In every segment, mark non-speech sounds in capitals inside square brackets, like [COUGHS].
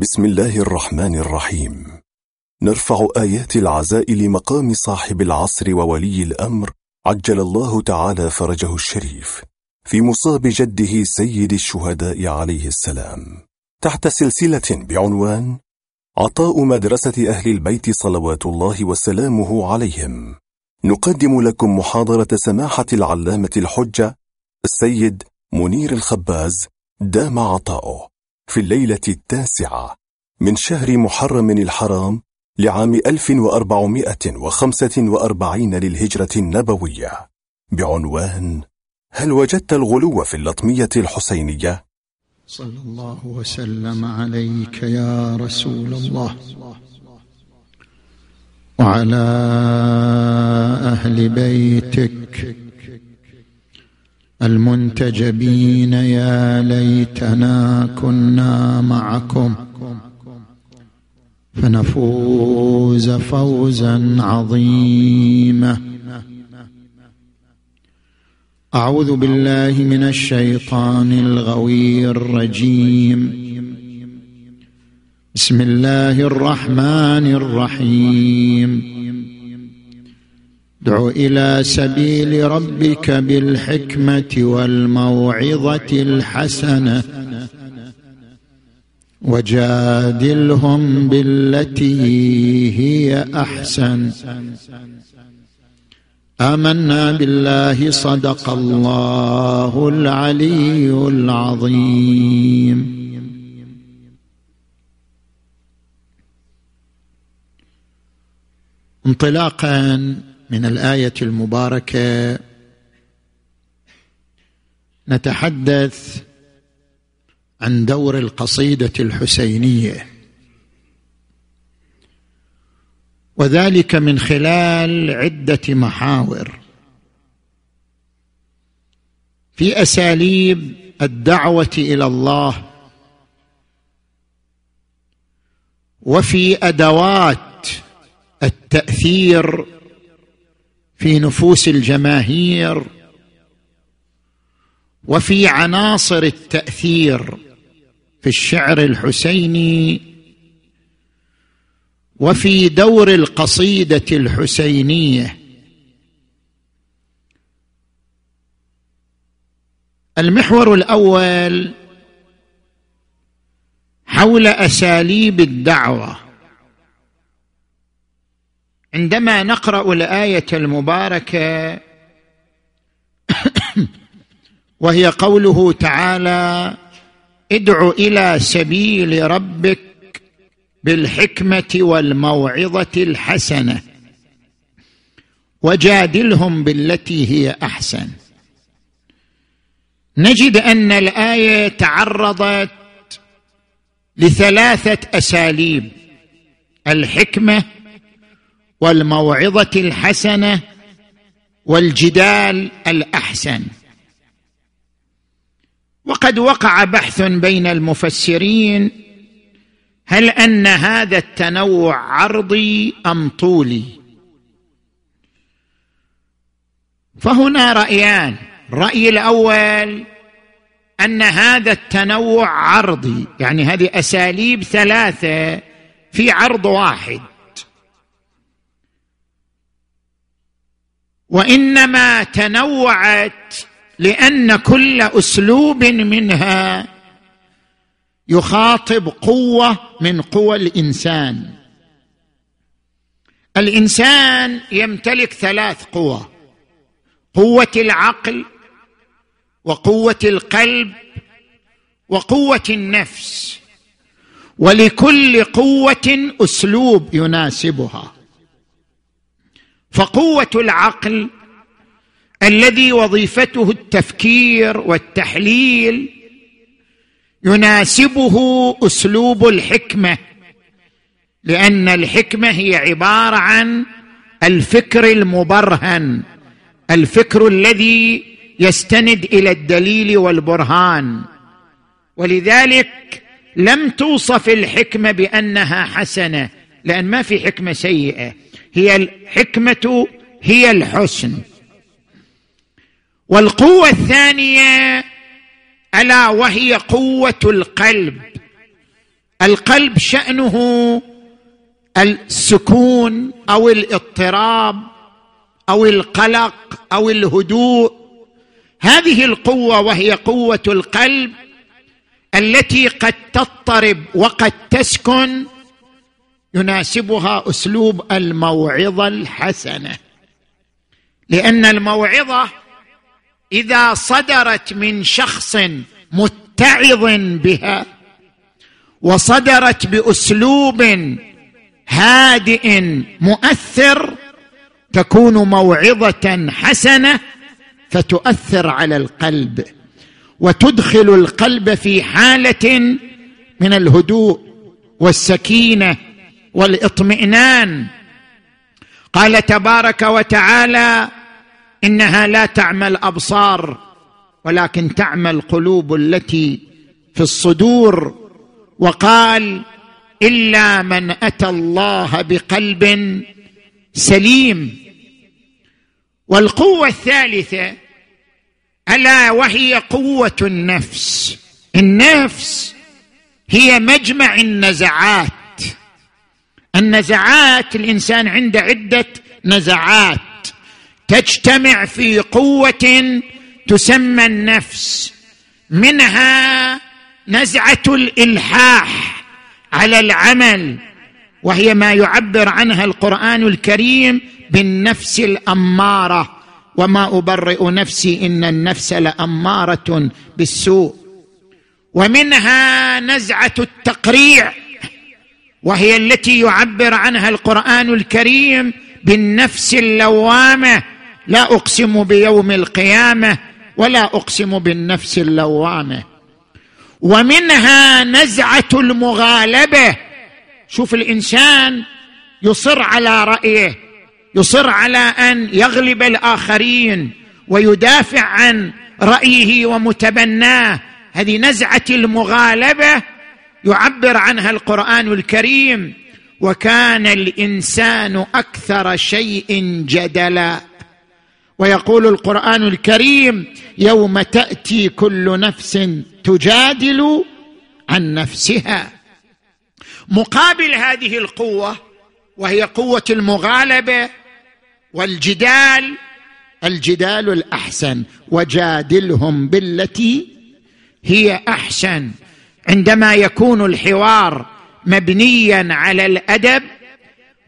بسم الله الرحمن الرحيم. نرفع آيات العزاء لمقام صاحب العصر وولي الأمر عجل الله تعالى فرجه الشريف في مصاب جده سيد الشهداء عليه السلام. تحت سلسلة بعنوان عطاء مدرسة أهل البيت صلوات الله وسلامه عليهم. نقدم لكم محاضرة سماحة العلامة الحجة السيد منير الخباز دام عطاؤه. في الليلة التاسعة من شهر محرم الحرام لعام 1445 للهجرة النبوية بعنوان هل وجدت الغلو في اللطمية الحسينية؟ صلى الله وسلم عليك يا رسول الله وعلى أهل بيتك المنتجبين يا ليتنا كنا معكم فنفوز فوزا عظيما. أعوذ بالله من الشيطان الغوي الرجيم. بسم الله الرحمن الرحيم. ادع إلى سبيل ربك بالحكمة والموعظة الحسنة. وجادلهم بالتي هي أحسن. آمنا بالله صدق الله العلي العظيم. انطلاقا من الآية المباركة. نتحدث عن دور القصيدة الحسينية. وذلك من خلال عدة محاور. في أساليب الدعوة إلى الله. وفي أدوات التأثير في نفوس الجماهير وفي عناصر التأثير في الشعر الحسيني وفي دور القصيدة الحسينية. المحور الأول حول أساليب الدعوة. عندما نقرأ الآية المباركة [COUGHS] وهي قوله تعالى ادع إلى سبيل ربك بالحكمة والموعظة الحسنة وجادلهم بالتي هي أحسن. نجد أن الآية تعرضت لثلاثة أساليب الحكمة والموعظة الحسنة والجدال الأحسن. وقد وقع بحث بين المفسرين هل أن هذا التنوع عرضي أم طولي. فهنا رأيان. الراي الأول أن هذا التنوع عرضي يعني هذه أساليب ثلاثة في عرض واحد. وإنما تنوعت لأن كل أسلوب منها يخاطب قوة من قوى الإنسان. الإنسان يمتلك ثلاث قوى قوة العقل وقوة القلب وقوة النفس. ولكل قوة أسلوب يناسبها. فقوة العقل الذي وظيفته التفكير والتحليل يناسبه أسلوب الحكمة لأن الحكمة هي عبارة عن الفكر المبرهن الفكر الذي يستند إلى الدليل والبرهان. ولذلك لم توصف الحكمة بأنها حسنة لأن ما في حكمة سيئة. هي الحكمة هي الحسن. والقوة الثانية ألا وهي قوة القلب. القلب شأنه السكون أو الاضطراب أو القلق أو الهدوء. هذه القوة وهي قوة القلب التي قد تضطرب وقد تسكن يناسبها أسلوب الموعظة الحسنة. لأن الموعظة إذا صدرت من شخص متعظ بها وصدرت بأسلوب هادئ مؤثر تكون موعظة حسنة فتؤثر على القلب وتدخل القلب في حالة من الهدوء والسكينة والاطمئنان. قال تبارك وتعالى إنها لا تعمى الابصار ولكن تعمى القلوب التي في الصدور. وقال إلا من أتى الله بقلب سليم. والقوة الثالثة ألا وهي قوة النفس. النفس هي مجمع النزعات. النزعات الإنسان عنده عدة نزعات. تجتمع في قوة تسمى النفس. منها نزعة الإلحاح على العمل وهي ما يعبر عنها القرآن الكريم بالنفس الأمارة. وما أبرئ نفسي إن النفس لأمارة بالسوء. ومنها نزعة التقريع. وهي التي يعبر عنها القرآن الكريم بالنفس اللوامة. لا أقسم بيوم القيامة ولا أقسم بالنفس اللوامة. ومنها نزعة المغالبة. شوف الإنسان يصر على رأيه يصر على أن يغلب الآخرين ويدافع عن رأيه ومتبناه. هذه نزعة المغالبة. يعبر عنها القرآن الكريم وكان الإنسان أكثر شيء جدلا. ويقول القرآن الكريم يوم تأتي كل نفس تجادل عن نفسها. مقابل هذه القوة وهي قوة المغالبة والجدال الجدال الأحسن وجادلهم بالتي هي أحسن. عندما يكون الحوار مبنيا على الأدب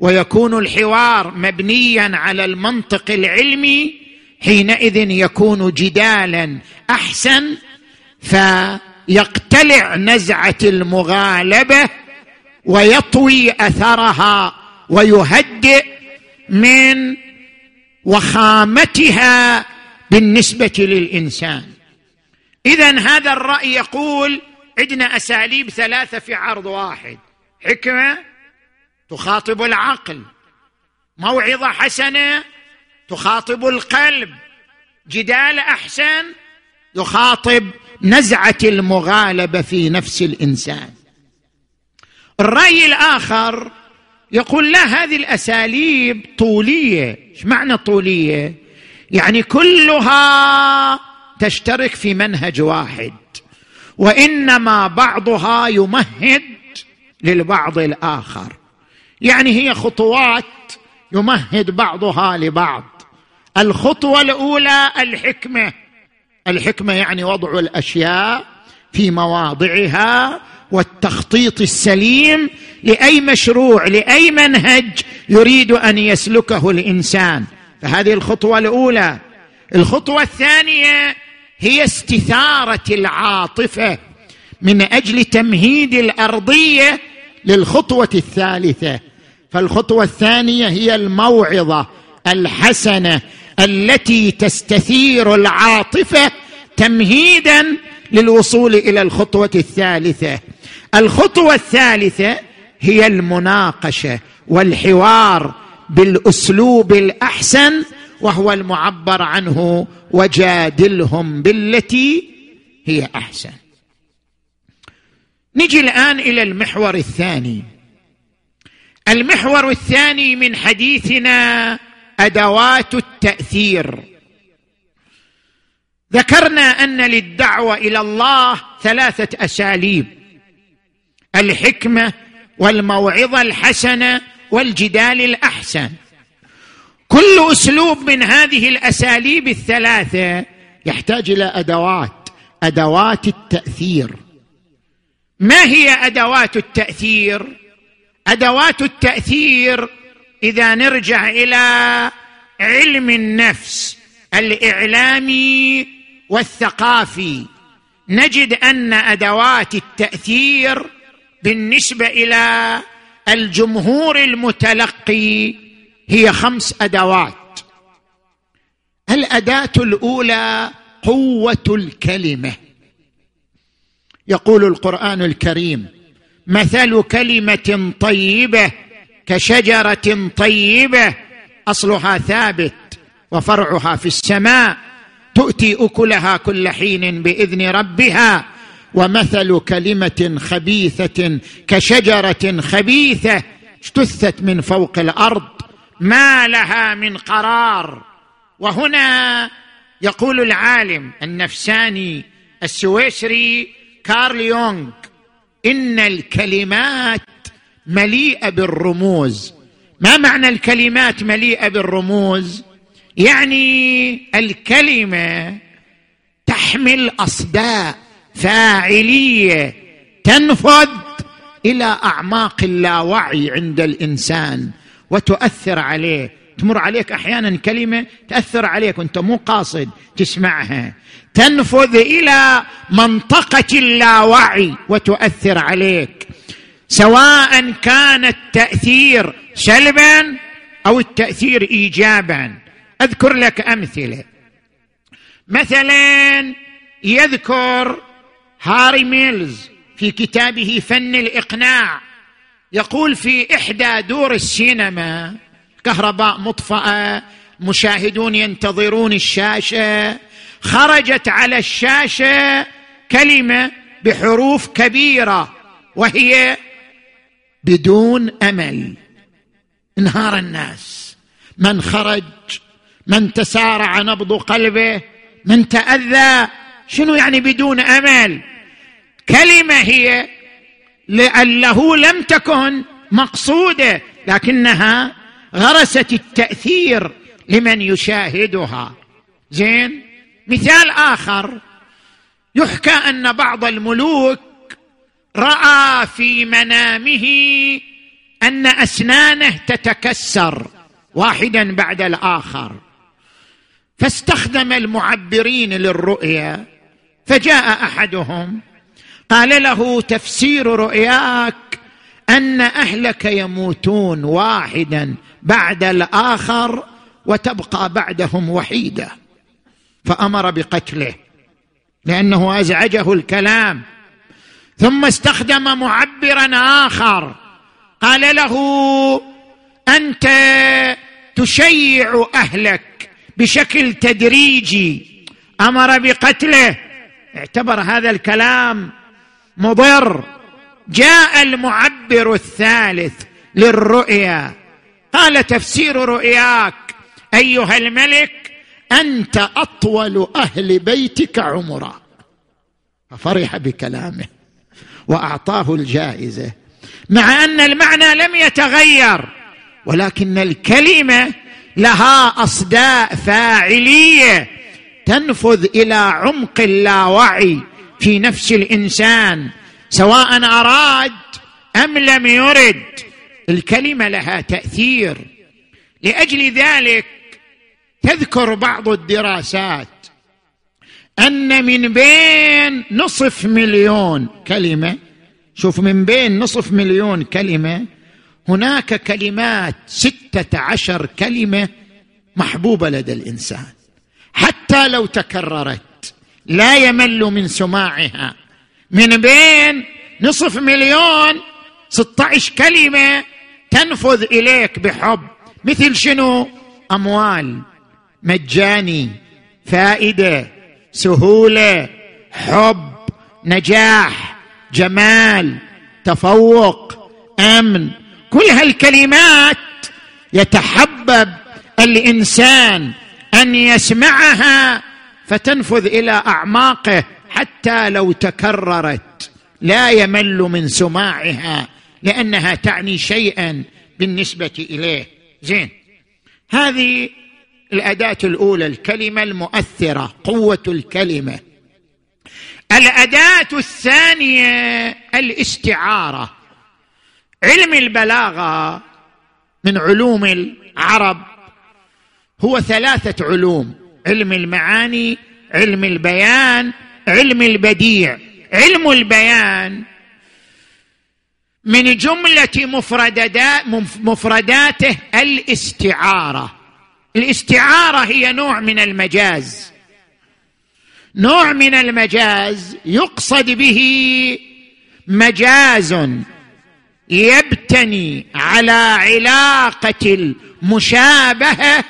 ويكون الحوار مبنيا على المنطق العلمي حينئذ يكون جدالا أحسن فيقتلع نزعة المغالبة ويطوي أثرها ويهدئ من وخامتها بالنسبة للإنسان. اذا هذا الرأي يقول عندنا أساليب ثلاثة في عرض واحد. حكمة تخاطب العقل. موعظة حسنة تخاطب القلب. جدال أحسن يخاطب نزعة المغالبة في نفس الإنسان. الرأي الآخر يقول لا هذه الأساليب طولية. إيش معنى طولية؟ يعني كلها تشترك في منهج واحد. وإنما بعضها يمهد للبعض الآخر. يعني هي خطوات يمهد بعضها لبعض. الخطوة الأولى الحكمة. الحكمة يعني وضع الأشياء في مواضعها والتخطيط السليم لأي مشروع لأي منهج يريد أن يسلكه الإنسان. فهذه الخطوة الأولى. الخطوة الثانية هي استثارة العاطفة من أجل تمهيد الأرضية للخطوة الثالثة. فالخطوة الثانية هي الموعظة الحسنة التي تستثير العاطفة تمهيدا للوصول إلى الخطوة الثالثة. الخطوة الثالثة هي المناقشة والحوار بالأسلوب الأحسن وهو المعبر عنه وجادلهم بالتي هي أحسن. نجي الآن إلى المحور الثاني. المحور الثاني من حديثنا أدوات التأثير. ذكرنا أن للدعوة إلى الله ثلاثة أساليب. الحكمة والموعظة الحسنة والجدال الأحسن. كل أسلوب من هذه الأساليب الثلاثة يحتاج إلى أدوات أدوات التأثير. ما هي أدوات التأثير؟ أدوات التأثير إذا نرجع إلى علم النفس الإعلامي والثقافي. نجد أن أدوات التأثير بالنسبة إلى الجمهور المتلقي هي خمس أدوات. الأداة الأولى قوة الكلمة. يقول القرآن الكريم مثل كلمة طيبة كشجرة طيبة أصلها ثابت وفرعها في السماء تؤتي أكلها كل حين بإذن ربها. ومثل كلمة خبيثة كشجرة خبيثة اجتثت من فوق الأرض ما لها من قرار. وهنا يقول العالم النفساني السويسري كارل يونغ إن الكلمات مليئة بالرموز. ما معنى الكلمات مليئة بالرموز؟ يعني الكلمة تحمل اصداء فاعلية تنفذ إلى أعماق اللاوعي عند الإنسان. وتؤثر عليه. تمر عليك أحيانا كلمة تأثر عليك وأنت مو قاصد تسمعها. تنفذ إلى منطقة اللاوعي وتؤثر عليك. سواء كان التأثير سلبا أو التأثير ايجابا. أذكر لك أمثلة. مثلا يذكر هاري ميلز في كتابه فن الإقناع. يقول في إحدى دور السينما كهرباء مطفأة مشاهدون ينتظرون الشاشة خرجت على الشاشة كلمة بحروف كبيرة وهي بدون أمل. انهار الناس. من خرج من تسارع نبض قلبه من تأذى. شنو يعني بدون أمل؟ كلمة هي لعله لم تكن مقصودة لكنها غرست التأثير لمن يشاهدها. زين؟ مثال آخر. يحكى أن بعض الملوك رأى في منامه أن أسنانه تتكسر واحدا بعد الآخر. فاستخدم المعبرين للرؤيا فجاء أحدهم قال له تفسير رؤياك أن أهلك يموتون واحدا بعد الآخر وتبقى بعدهم وحيده فأمر بقتله لأنه أزعجه الكلام. ثم استخدم معبرا آخر. قال له أنت تشيع أهلك بشكل تدريجي. أمر بقتله. اعتبر هذا الكلام مضر. جاء المعبر الثالث للرؤيا. قال تفسير رؤياك. أيها الملك أنت أطول أهل بيتك عمرا. ففرح بكلامه وأعطاه الجائزة. مع أن المعنى لم يتغير ولكن الكلمة لها أصداء فاعلية تنفذ إلى عمق اللاوعي. في نفس الإنسان سواء أراد أم لم يرد. الكلمة لها تأثير. لأجل ذلك تذكر بعض الدراسات أن من بين نصف مليون كلمة شوف من بين نصف مليون كلمة هناك كلمات ستة عشر كلمة محبوبة لدى الإنسان حتى لو تكررت. لا يمل من سماعها. من بين نصف مليون 16 كلمة تنفذ إليك بحب. مثل شنو؟ أموال مجاني فائدة سهولة حب نجاح جمال تفوق أمن. كل هالكلمات يتحبب الإنسان أن يسمعها فتنفذ إلى أعماقه حتى لو تكررت. لا يمل من سماعها لأنها تعني شيئا بالنسبة إليه. زين. هذه الأداة الأولى الكلمة المؤثرة قوة الكلمة. الأداة الثانية الاستعارة. علم البلاغة من علوم العرب. هو ثلاثة علوم. علم المعاني علم البيان علم البديع علم البيان. من جملة مفردات مفرداته الاستعارة. الاستعارة هي نوع من المجاز. نوع من المجاز يقصد به مجاز يبتني على علاقة المشابهة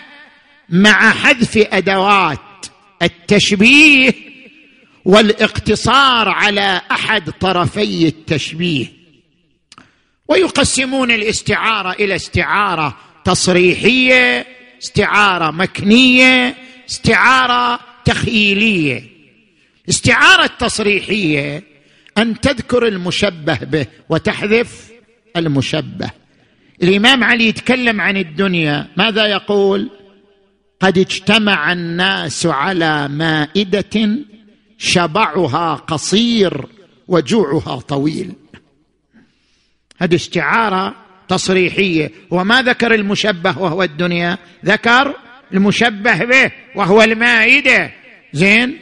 مع حذف أدوات التشبيه والاقتصار على أحد طرفي التشبيه. ويقسمون الاستعارة إلى استعارة تصريحية استعارة مكنية استعارة تخيليه الاستعاره التصريحيه أن تذكر المشبه به وتحذف المشبه. الإمام علي يتكلم عن الدنيا. ماذا يقول؟ قد اجتمع الناس على مائدة شبعها قصير وجوعها طويل. هذه استعارة تصريحية. وما ذكر المشبه وهو الدنيا؟ ذكر المشبه به وهو المائدة. زين؟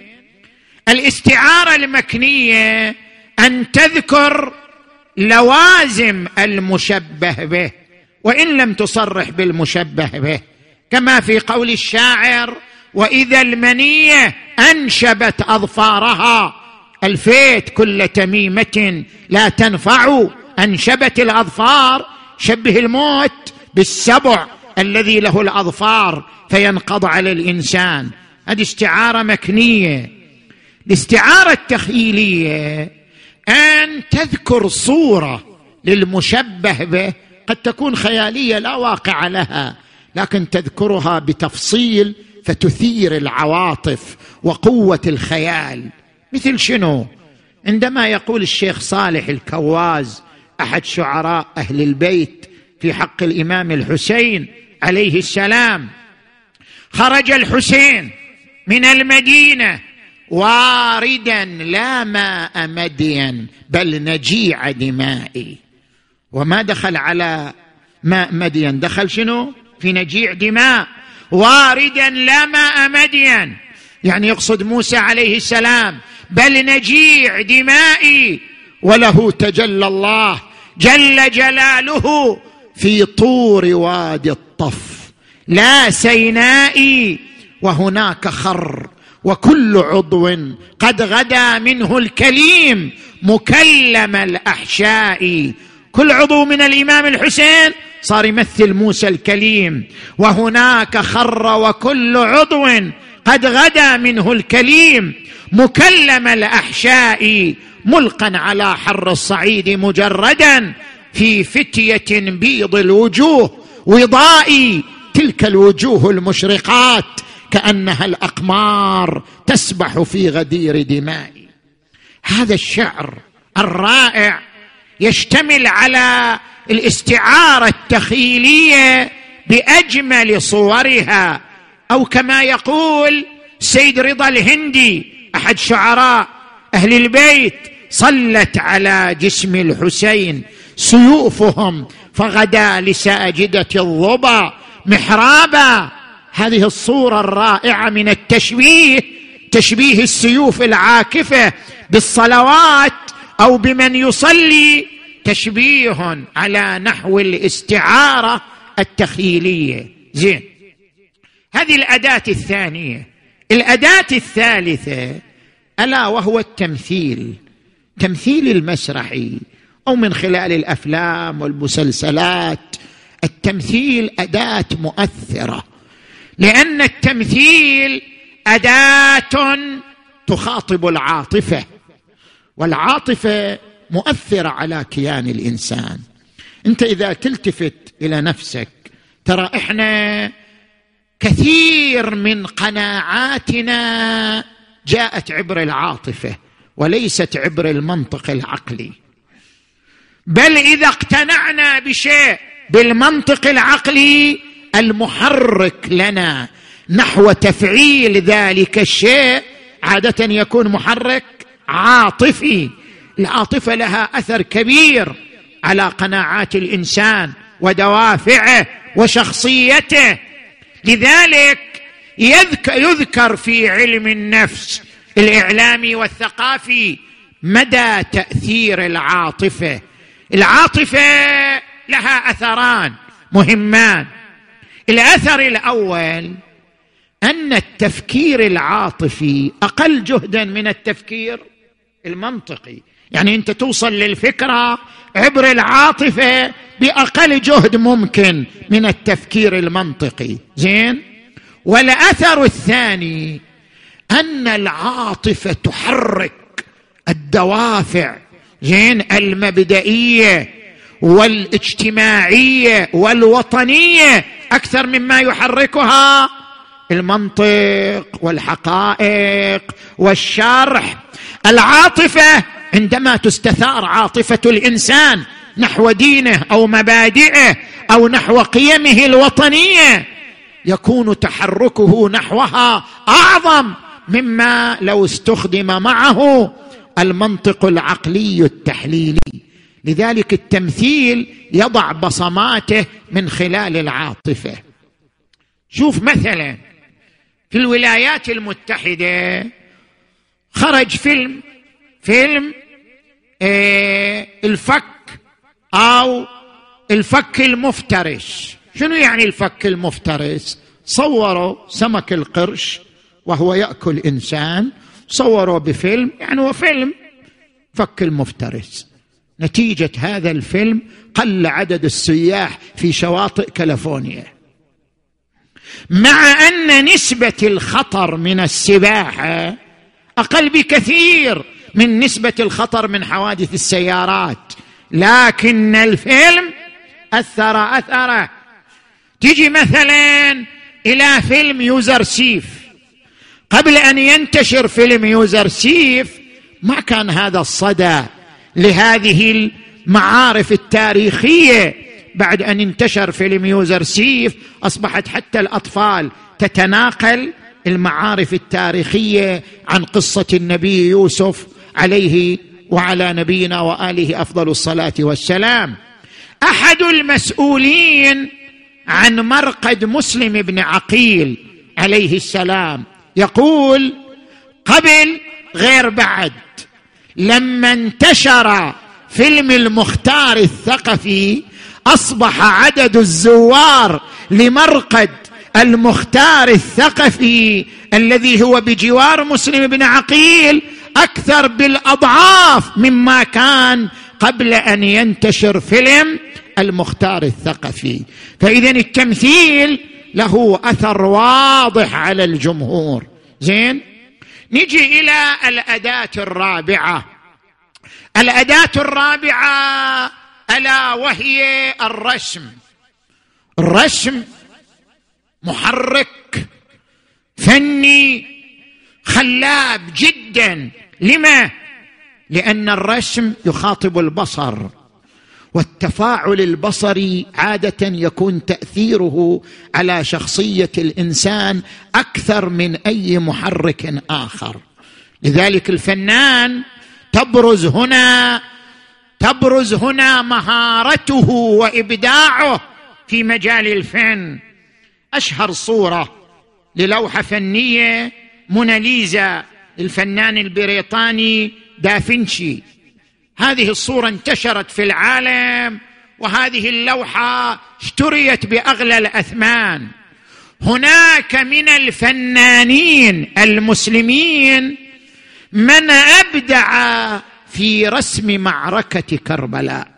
الاستعارة المكنية أن تذكر لوازم المشبه به وإن لم تصرح بالمشبه به. كما في قول الشاعر وإذا المنية أنشبت أظفارها. الفيت كل تميمة لا تنفع أنشبت الأظفار. شبه الموت بالسبع الذي له الأظفار فينقض على الإنسان. هذه استعارة مكنية. الاستعارة التخيليه أن تذكر صورة للمشبه به قد تكون خيالية لا واقع لها. لكن تذكرها بتفصيل فتثير العواطف وقوة الخيال. مثل شنو؟ عندما يقول الشيخ صالح الكواز أحد شعراء أهل البيت في حق الإمام الحسين عليه السلام خرج الحسين من المدينة واردا لا ماء مدين بل نجيع دمائي. وما دخل على ماء مدين دخل شنو؟ في نجيع دماء واردا لا ماء مدين. يعني يقصد موسى عليه السلام بل نجيع دمائي وله تجلى الله جل جلاله في طور وادي الطف. لا سينائي وهناك خر وكل عضو قد غدا منه الكليم مكلم الأحشاء. كل عضو من الإمام الحسين صار يمثل موسى الكليم. وهناك خر وكل عضو قد غدا منه الكليم. مكلم الأحشاء ملقا على حر الصعيد مجردا في فتية بيض الوجوه. وضائي تلك الوجوه المشرقات كأنها الأقمار تسبح في غدير دمائي هذا الشعر الرائع يشتمل على الاستعارة التخيلية بأجمل صورها. أو كما يقول سيد رضا الهندي أحد شعراء أهل البيت صلت على جسم الحسين سيوفهم فغدا لساجدة الظبا محرابا. هذه الصورة الرائعة من التشبيه تشبيه السيوف العاكفة بالصلوات أو بمن يصلي تشبيه على نحو الاستعارة التخيلية. زين. هذه الأداة الثانية. الأداة الثالثة ألا وهو التمثيل. تمثيل المسرحي أو من خلال الأفلام والمسلسلات. التمثيل أداة مؤثرة. لأن التمثيل أداة تخاطب العاطفة. والعاطفة مؤثرة على كيان الإنسان. أنت إذا تلتفت إلى نفسك ترى إحنا كثير من قناعاتنا جاءت عبر العاطفة وليست عبر المنطق العقلي. بل إذا اقتنعنا بشيء بالمنطق العقلي المحرك لنا نحو تفعيل ذلك الشيء عادة يكون محرك عاطفي. العاطفه لها أثر كبير على قناعات الإنسان ودوافعه وشخصيته. لذلك يذكر في علم النفس الاعلامي والثقافي مدى تأثير العاطفة. العاطفة لها أثران مهمان. الأثر الأول أن التفكير العاطفي أقل جهدا من التفكير المنطقي. يعني انت توصل للفكرة عبر العاطفة بأقل جهد ممكن من التفكير المنطقي. زين؟ والأثر الثاني أن العاطفة تحرك الدوافع زين المبدئية والاجتماعية والوطنية أكثر مما يحركها المنطق والحقائق والشرح. العاطفة عندما تستثار عاطفة الإنسان نحو دينه أو مبادئه أو نحو قيمه الوطنية يكون تحركه نحوها أعظم مما لو استخدم معه المنطق العقلي التحليلي. لذلك التمثيل يضع بصماته من خلال العاطفة. شوف مثلا في الولايات المتحدة خرج فيلم فيلم الفك أو الفك المفترس. شنو يعني الفك المفترس؟ صوروا سمك القرش وهو يأكل إنسان صوروا بفيلم يعني هو فيلم فك المفترس. نتيجة هذا الفيلم قل عدد السياح في شواطئ كاليفورنيا. مع أن نسبة الخطر من السباحة أقل بكثير من نسبة الخطر من حوادث السيارات. لكن الفيلم أثر أثره. تجي مثلا إلى فيلم يوزرسيف. قبل أن ينتشر فيلم يوزرسيف ما كان هذا الصدى لهذه المعارف التاريخية. بعد أن انتشر فيلم يوزرسيف أصبحت حتى الأطفال تتناقل المعارف التاريخية عن قصة النبي يوسف عليه وعلى نبينا وآله أفضل الصلاة والسلام. أحد المسؤولين عن مرقد مسلم بن عقيل عليه السلام. يقول قبل غير بعد لما انتشر فيلم المختار الثقفي أصبح عدد الزوار لمرقد المختار الثقفي الذي هو بجوار مسلم بن عقيل أكثر بالأضعاف مما كان قبل أن ينتشر فيلم المختار الثقفي. فاذا التمثيل له أثر واضح على الجمهور. زين؟ نجي إلى الأداة الرابعة. الأداة الرابعة ألا وهي الرسم. الرسم محرك فني خلاب جدا. لما؟ لأن الرسم يخاطب البصر والتفاعل البصري عادة يكون تأثيره على شخصية الإنسان أكثر من أي محرك آخر. لذلك الفنان تبرز هنا تبرز هنا مهارته وإبداعه في مجال الفن. أشهر صورة للوحه فنيه موناليزا. الفنان البريطاني دافنشي. هذه الصورة انتشرت في العالم وهذه اللوحة اشتريت بأغلى الأثمان. هناك من الفنانين المسلمين من أبدع في رسم معركة كربلاء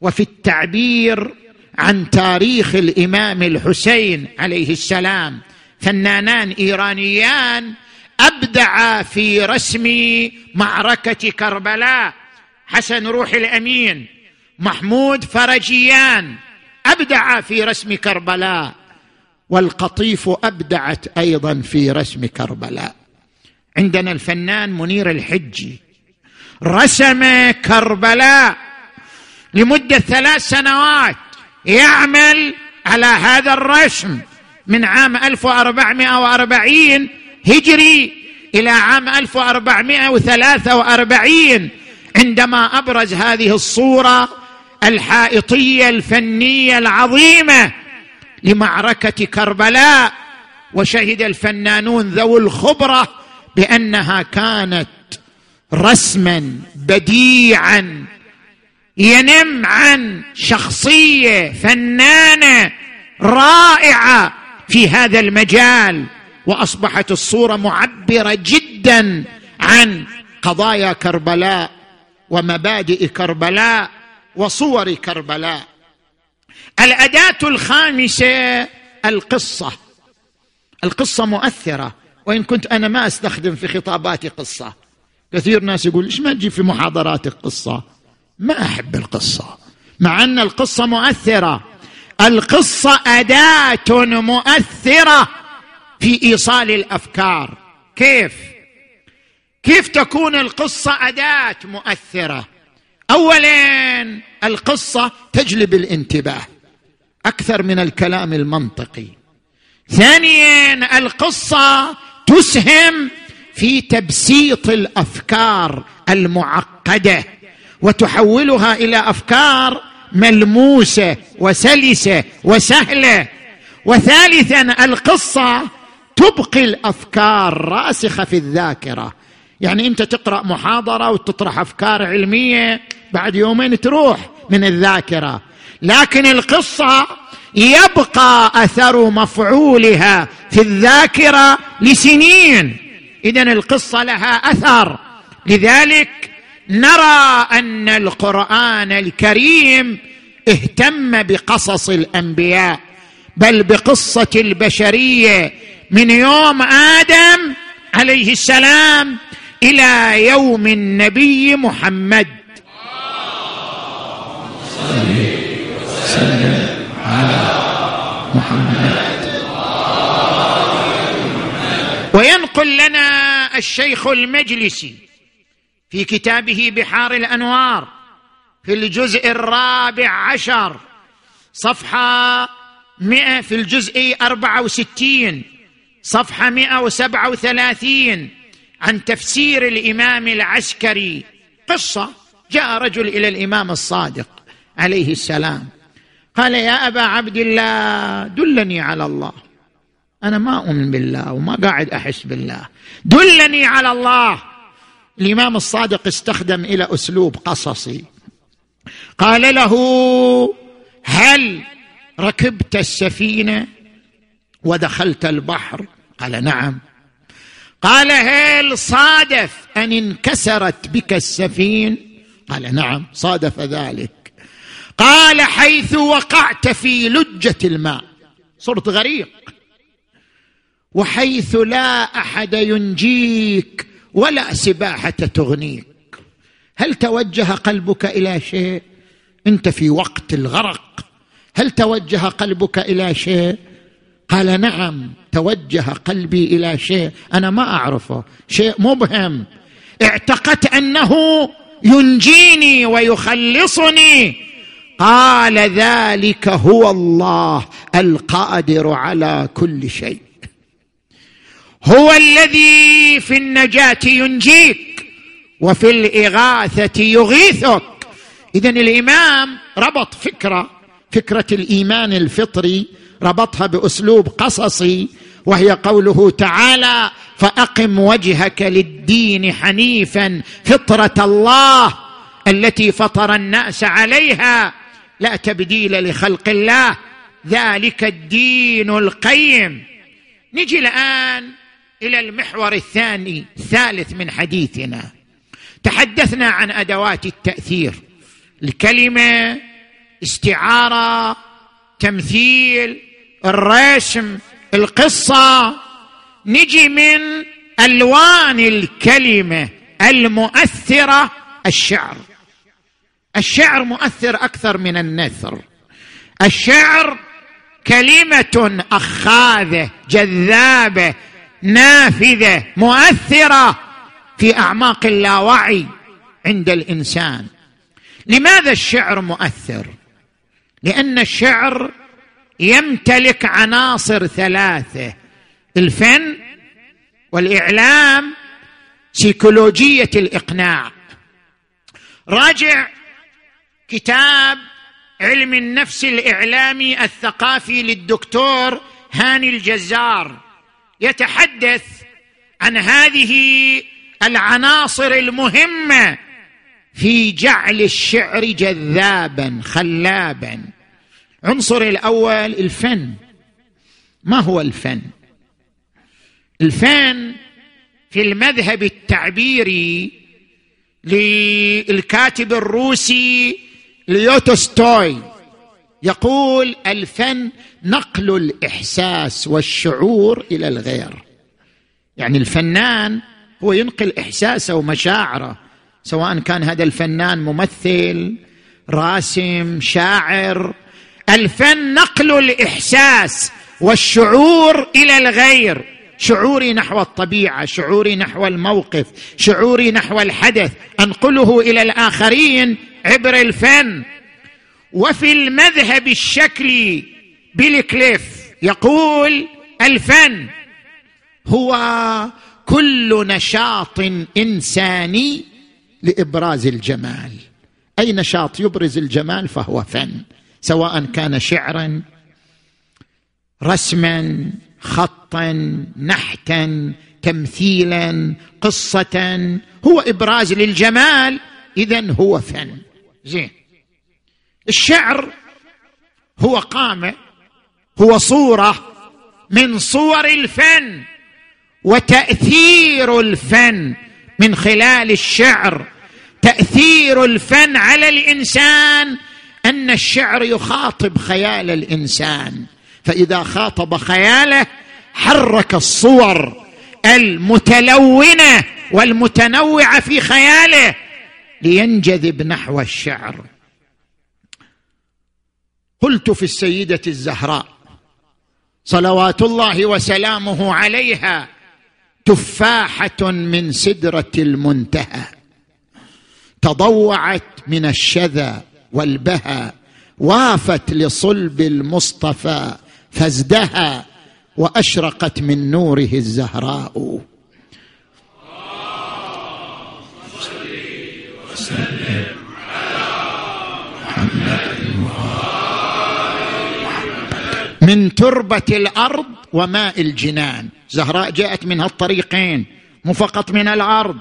وفي التعبير عن تاريخ الإمام الحسين عليه السلام. فنانان إيرانيان ابدعا في رسم معركة كربلاء. حسن روح الأمين. محمود فرجيان. ابدعا في رسم كربلاء. والقطيف أبدعت أيضا في رسم كربلاء. عندنا الفنان منير الحجي. رسم كربلاء. لمدة ثلاث سنوات يعمل على هذا الرسم. من عام 1440 هجري إلى عام 1443 عندما أبرز هذه الصورة الحائطية الفنية العظيمة لمعركة كربلاء وشهد الفنانون ذوو الخبرة بأنها كانت رسما بديعا ينم عن شخصية فنانة رائعة في هذا المجال. وأصبحت الصورة معبرة جدا عن قضايا كربلاء ومبادئ كربلاء وصور كربلاء. الأداة الخامسة القصة. القصة مؤثرة وإن كنت أنا ما أستخدم في خطاباتي قصة. كثير ناس يقول ليش ما تجيب في محاضراتك قصه ما أحب القصة مع أن القصة مؤثرة. القصة أداة مؤثرة. في إيصال الأفكار. كيف؟ كيف تكون القصة أداة مؤثرة؟ اولا القصة تجلب الانتباه أكثر من الكلام المنطقي. ثانيا القصة تسهم في تبسيط الأفكار المعقدة وتحولها إلى أفكار ملموسة وسلسة وسهلة. وثالثا القصة تبقي الأفكار راسخة في الذاكرة. يعني أنت تقرأ محاضرة وتطرح أفكار علمية بعد يومين تروح من الذاكرة. لكن القصة يبقى أثر مفعولها في الذاكرة لسنين. اذا القصة لها أثر. لذلك نرى أن القرآن الكريم اهتم بقصص الأنبياء بل بقصة البشرية من يوم آدم عليه السلام إلى يوم النبي محمد. سلم على محمد وينقل لنا الشيخ المجلسي في كتابه بحار الأنوار في الجزء الرابع عشر صفحة مئة في الجزء أربعة وستين. وسبعة وثلاثين عن تفسير الإمام العسكري. قصة جاء رجل إلى الإمام الصادق عليه السلام. قال يا أبا عبد الله دلني على الله. أنا ما أؤمن بالله وما قاعد أحس بالله. دلني على الله. الإمام الصادق استخدم إلى أسلوب قصصي. قال له هل ركبت السفينة ودخلت البحر قال نعم. قال هل صادف أن انكسرت بك السفين؟ قال نعم صادف ذلك. قال حيث وقعت في لجة الماء. صرت غريق. وحيث لا أحد ينجيك ولا سباحة تغنيك. هل توجه قلبك إلى شيء؟ أنت في وقت الغرق. هل توجه قلبك إلى شيء؟ قال نعم توجه قلبي إلى شيء أنا ما أعرفه. شيء مبهم. اعتقدت أنه ينجيني ويخلصني. قال ذلك هو الله القادر على كل شيء. هو الذي في النجاة ينجيك وفي الإغاثة يغيثك. اذا الإمام ربط فكرة فكرة الإيمان الفطري ربطها بأسلوب قصصي وهي قوله تعالى فأقم وجهك للدين حنيفا فطرة الله التي فطر الناس عليها لا تبديل لخلق الله ذلك الدين القيم. نجي الآن إلى المحور الثاني الثالث من حديثنا. تحدثنا عن أدوات التأثير. الكلمة استعارة تمثيل الرسم القصة. نجي من ألوان الكلمة المؤثرة الشعر. الشعر مؤثر أكثر من النثر. الشعر كلمة أخاذة جذابة نافذة مؤثرة في أعماق اللاوعي عند الإنسان. لماذا الشعر مؤثر؟ لأن الشعر يمتلك عناصر ثلاثة الفن والإعلام سيكولوجية الإقناع. راجع كتاب علم النفس الإعلامي الثقافي للدكتور هاني الجزار يتحدث عن هذه العناصر المهمة في جعل الشعر جذابا خلابا. عنصر الأول الفن. ما هو الفن؟ الفن في المذهب التعبيري للكاتب الروسي ليوتوستوي. يقول الفن نقل الإحساس والشعور إلى الغير. يعني الفنان هو ينقل إحساسه ومشاعره سواء كان هذا الفنان ممثل راسم شاعر الفن نقل الإحساس والشعور إلى الغير. شعوري نحو الطبيعة شعوري نحو الموقف شعوري نحو الحدث أنقله إلى الآخرين عبر الفن. وفي المذهب الشكلي بيل كليف يقول الفن هو كل نشاط إنساني لإبراز الجمال. أي نشاط يبرز الجمال فهو فن. سواء كان شعرا رسما خطا نحتا تمثيلا قصه هو إبراز للجمال اذا هو فن. زين. الشعر هو قامة هو صورة من صور الفن وتأثير الفن من خلال الشعر. تأثير الفن على الإنسان أن الشعر يخاطب خيال الإنسان. فإذا خاطب خياله حرك الصور المتلونة والمتنوعة في خياله لينجذب نحو الشعر. قلت في السيدة الزهراء صلوات الله وسلامه عليها تفاحة من سدرة المنتهى تضوعت من الشذا والبهى وافت لصلب المصطفى فازدهى وأشرقت من نوره الزهراء. من تربة الأرض وماء الجنان. زهراء جاءت من هالطريقين مو فقط من الأرض.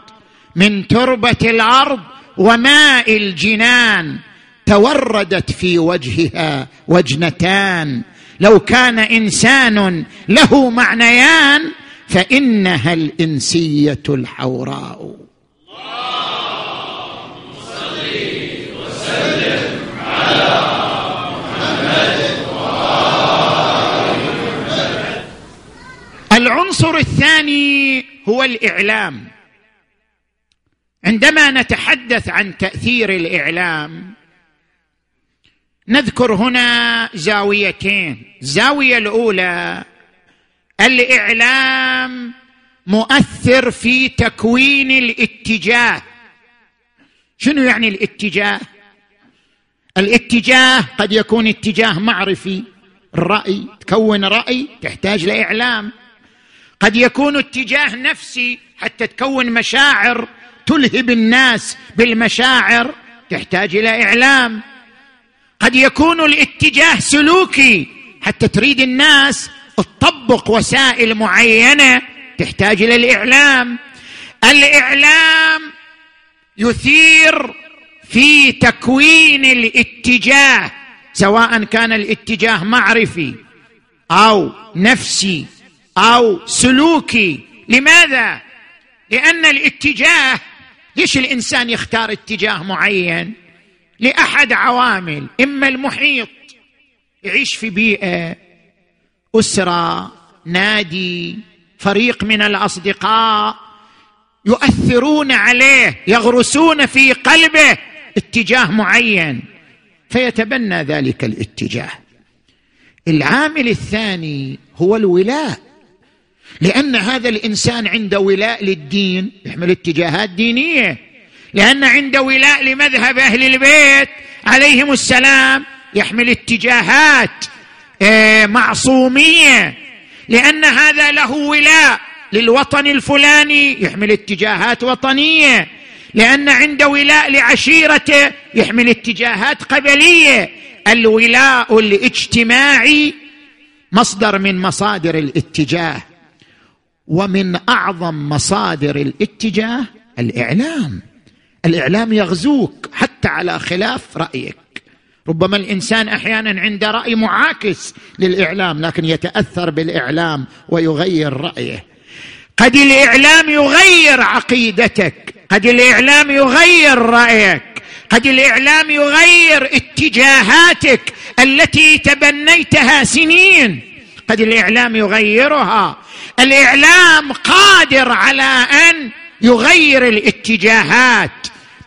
من تربة الأرض وماء الجنان. توردت في وجهها وجنتان. لو كان إنسان له معنيان فإنها الإنسية الحوراء. العنصر الثاني هو الإعلام. عندما نتحدث عن تأثير الإعلام نذكر هنا زاويتين. الزاويه الأولى الإعلام مؤثر في تكوين الاتجاه. شنو يعني الاتجاه؟ الاتجاه قد يكون اتجاه معرفي الراي تكون رأي تحتاج لإعلام. قد يكون اتجاه نفسي حتى تكون مشاعر تلهب الناس بالمشاعر تحتاج إلى إعلام. قد يكون الاتجاه سلوكي. حتى تريد الناس تطبق وسائل معينة تحتاج إلى الإعلام. الإعلام يثير في تكوين الاتجاه سواء كان الاتجاه معرفي أو نفسي أو سلوكي. لماذا؟ لأن الاتجاه ليش الإنسان يختار اتجاه معين؟ لأحد عوامل إما المحيط يعيش في بيئة أسرة نادي فريق من الأصدقاء يؤثرون عليه يغرسون في قلبه اتجاه معين فيتبنى ذلك الاتجاه. العامل الثاني هو الولاء لأن هذا الإنسان عنده ولاء للدين يحمل اتجاهات دينية. لأن عنده ولاء لمذهب أهل البيت عليهم السلام يحمل اتجاهات آه، معصومية. لأن هذا له ولاء للوطن الفلاني يحمل اتجاهات وطنية. لأن عنده ولاء لعشيرته يحمل اتجاهات قبلية. الولاء الاجتماعي مصدر من مصادر الاتجاه ومن أعظم مصادر الاتجاه الإعلام. الإعلام يغزوك حتى على خلاف رأيك. ربما الإنسان أحيانا عنده رأي معاكس للإعلام لكن يتأثر بالإعلام ويغير رأيه. قد الإعلام يغير عقيدتك قد الإعلام يغير رأيك قد الإعلام يغير اتجاهاتك التي تبنيتها سنين. قد الإعلام يغيرها. الإعلام قادر على أن يغير الاتجاهات.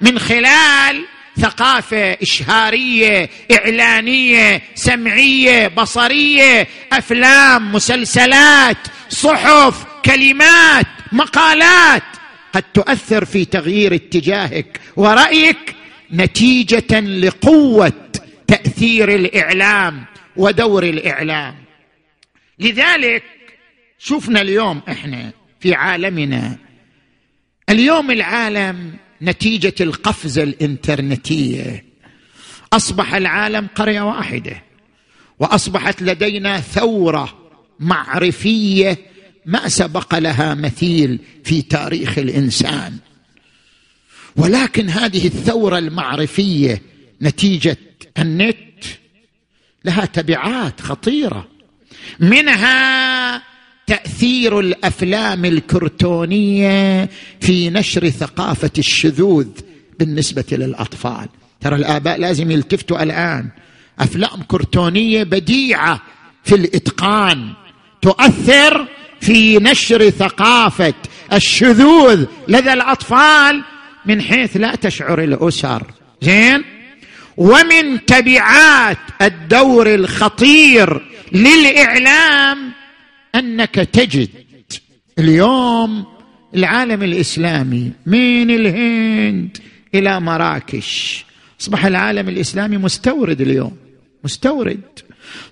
من خلال ثقافة إشهارية إعلانية سمعية بصرية أفلام مسلسلات صحف كلمات مقالات. قد تؤثر في تغيير اتجاهك ورأيك نتيجة لقوة تأثير الإعلام ودور الإعلام. لذلك شفنا اليوم إحنا في عالمنا. اليوم العالم نتيجة القفزه الإنترنتية. أصبح العالم قرية واحدة وأصبحت لدينا ثورة معرفية ما سبق لها مثيل في تاريخ الإنسان. ولكن هذه الثورة المعرفية نتيجة النت لها تبعات خطيرة. منها تأثير الأفلام الكرتونية في نشر ثقافة الشذوذ بالنسبة للأطفال. ترى الآباء لازم يلتفتوا الآن. أفلام كرتونية بديعة في الإتقان تؤثر في نشر ثقافة الشذوذ لدى الأطفال من حيث لا تشعر الأسر. زين؟ ومن تبعات الدور الخطير للإعلام أنك تجد اليوم العالم الإسلامي من الهند إلى مراكش. أصبح العالم الإسلامي مستورد اليوم مستورد.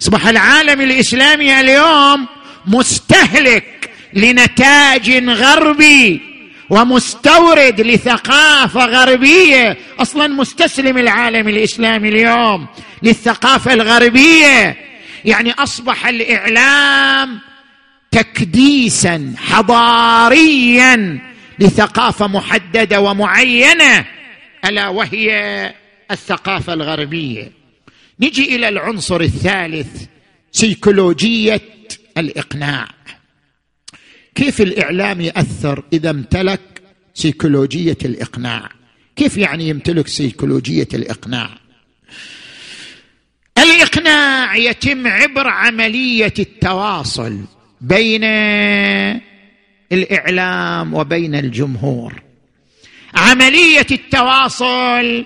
أصبح العالم الإسلامي اليوم مستهلك لنتاج غربي ومستورد لثقافة غربية. أصلا مستسلم العالم الإسلامي اليوم للثقافة الغربية. يعني أصبح الإعلام تكديسا حضاريا لثقافة محددة ومعينة ألا وهي الثقافة الغربية. نجي إلى العنصر الثالث سيكولوجية الإقناع. كيف الإعلام يأثر إذا امتلك سيكولوجية الإقناع؟ كيف يعني يمتلك سيكولوجية الإقناع؟ الإقناع يتم عبر عملية التواصل. بين الإعلام وبين الجمهور. عملية التواصل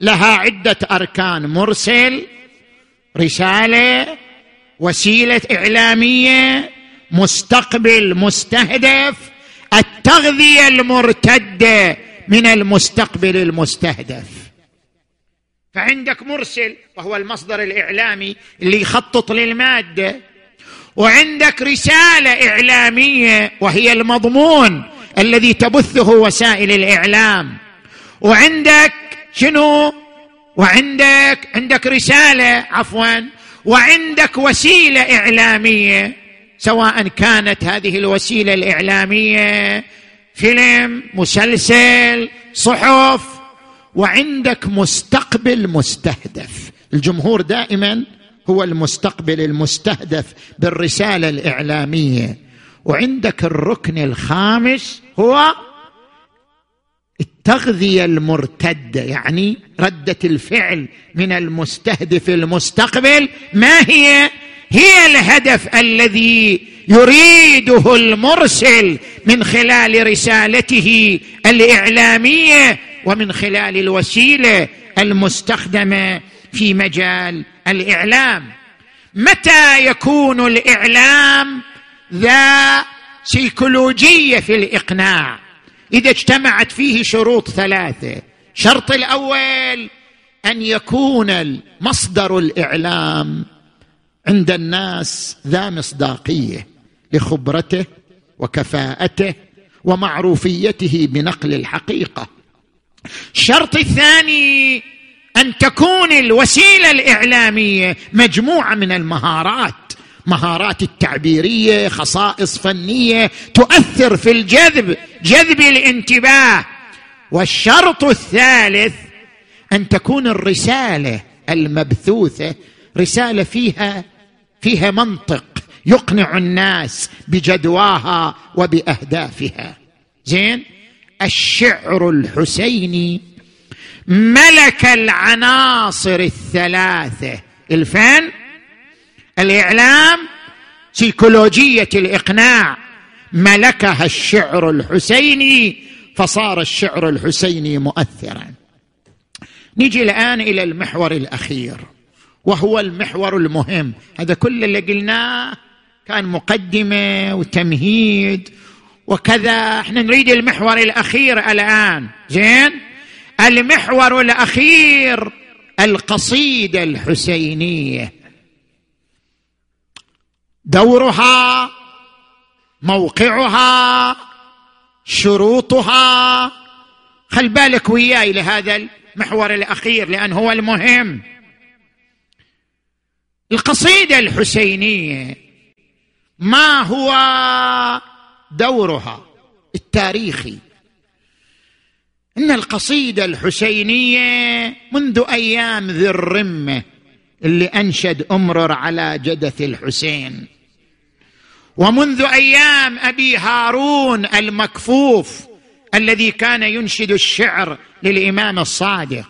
لها عدة أركان مرسل رسالة وسيلة إعلامية مستقبل مستهدف التغذية المرتدة من المستقبل المستهدف. فعندك مرسل وهو المصدر الإعلامي اللي يخطط للمادة. وعندك رسالة إعلامية وهي المضمون الذي تبثه وسائل الإعلام. وعندك شنو؟ وعندك عندك رسالة عفوا. وعندك وسيلة إعلامية سواء كانت هذه الوسيلة الإعلامية فيلم مسلسل صحف. وعندك مستقبل مستهدف. الجمهور دائما هو المستقبل المستهدف بالرسالة الإعلامية. وعندك الركن الخامس هو التغذية المرتدة يعني ردة الفعل من المستهدف المستقبل. ما هي؟ هي الهدف الذي يريده المرسل من خلال رسالته الإعلامية ومن خلال الوسيلة المستخدمة. في مجال الإعلام. متى يكون الإعلام ذا سيكولوجية في الإقناع؟ إذا اجتمعت فيه شروط ثلاثة. الشرط الأول أن يكون مصدر الإعلام عند الناس ذا مصداقية لخبرته وكفاءته ومعروفيته بنقل الحقيقة. الشرط الثاني أن تكون الوسيلة الإعلامية مجموعة من المهارات مهارات التعبيرية خصائص فنية تؤثر في الجذب جذب الانتباه. والشرط الثالث أن تكون الرسالة المبثوثة رسالة فيها فيها منطق يقنع الناس بجدواها وبأهدافها. زين؟ الشعر الحسيني ملك العناصر الثلاثة. الفن الإعلام سيكولوجية الإقناع. ملكها الشعر الحسيني فصار الشعر الحسيني مؤثرا. نجي الآن إلى المحور الأخير وهو المحور المهم. هذا كل اللي قلناه كان مقدمة وتمهيد وكذا. إحنا نريد المحور الأخير الآن. زين؟ المحور الأخير القصيدة الحسينية. دورها موقعها شروطها. خل بالك وياي لهذا المحور الأخير لأن هو المهم. القصيدة الحسينية ما هو دورها؟ التاريخي. إن القصيده الحسينية منذ أيام ذي الرمة اللي أنشد أمرر على جدث الحسين. ومنذ أيام أبي هارون المكفوف الذي كان ينشد الشعر للإمام الصادق.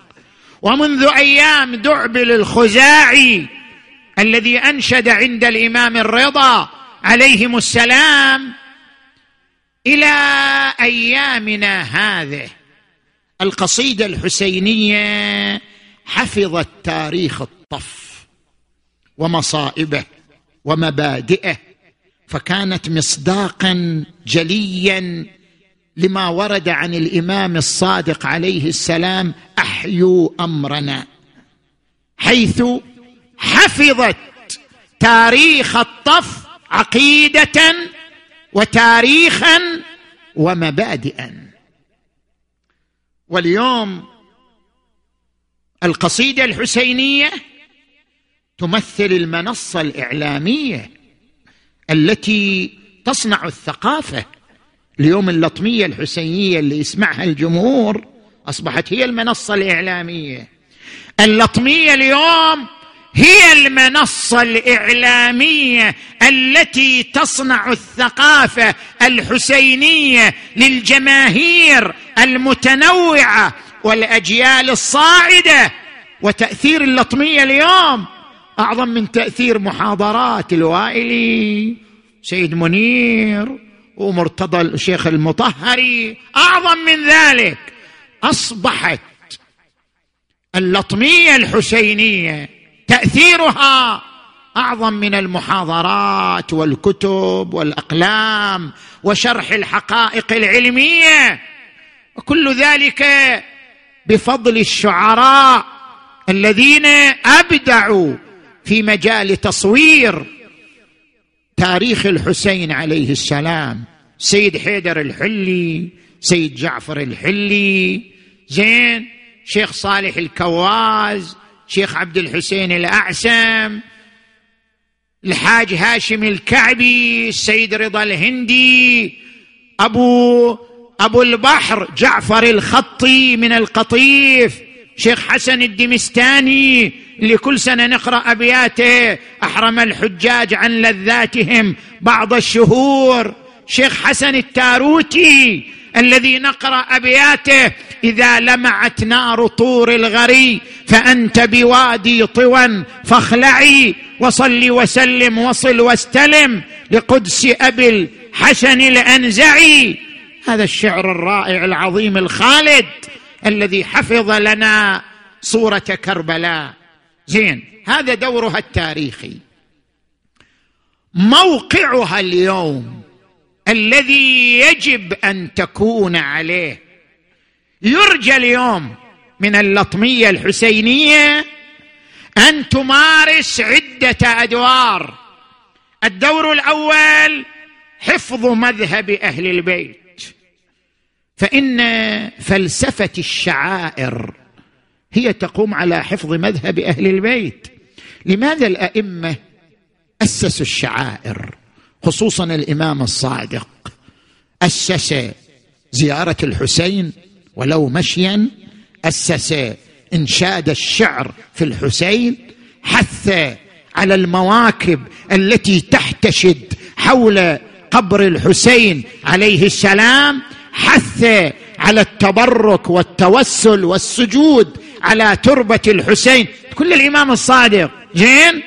ومنذ أيام دعبل الخزاعي الذي أنشد عند الإمام الرضا عليهم السلام إلى أيامنا هذه. القصيدة الحسينية حفظت تاريخ الطف ومصائبه ومبادئه فكانت مصداقا جليا لما ورد عن الإمام الصادق عليه السلام أحيوا أمرنا. حيث حفظت تاريخ الطف عقيدة وتاريخا ومبادئا. واليوم القصيدة الحسينية تمثل المنصة الإعلامية التي تصنع الثقافة. اليوم اللطمية الحسينية اللي يسمعها الجمهور أصبحت هي المنصة الإعلامية. اللطمية اليوم هي المنصة الإعلامية التي تصنع الثقافة الحسينية للجماهير المتنوعة والأجيال الصاعدة. وتأثير اللطمية اليوم أعظم من تأثير محاضرات الوائلي. سيد منير ومرتضى الشيخ المطهري أعظم من ذلك. أصبحت اللطمية الحسينية تأثيرها أعظم من المحاضرات والكتب والأقلام وشرح الحقائق العلمية. وكل ذلك بفضل الشعراء الذين أبدعوا في مجال تصوير تاريخ الحسين عليه السلام. سيد حيدر الحلي سيد جعفر الحلي زين شيخ صالح الكواز شيخ عبد الحسين الاعسم الحاج هاشم الكعبي السيد رضا الهندي أبو أبو البحر جعفر الخطي من القطيف شيخ حسن الدمستاني اللي كل سنة نقرأ أبياته أحرم الحجاج عن لذاتهم بعض الشهور شيخ حسن التاروتي الذي نقرأ أبياته إذا لمعت نار طور الغري فأنت بوادي طوى فاخلعي وصل وسلم وصل واستلم لقدس أبي الحسن الأنزعي. هذا الشعر الرائع العظيم الخالد الذي حفظ لنا صورة كربلاء. زين هذا دورها التاريخي. موقعها اليوم الذي يجب أن تكون عليه. يرجى اليوم من اللطمية الحسينية أن تمارس عدة أدوار. الدور الأول حفظ مذهب أهل البيت. فإن فلسفة الشعائر هي تقوم على حفظ مذهب أهل البيت. لماذا الأئمة أسسوا الشعائر؟ خصوصا الإمام الصادق. أسس زيارة الحسين ولو مشيا أسس إنشاد الشعر في الحسين حث على المواكب التي تحتشد حول قبر الحسين عليه السلام حث على التبرك والتوسل والسجود على تربة الحسين. كل الإمام الصادق زين؟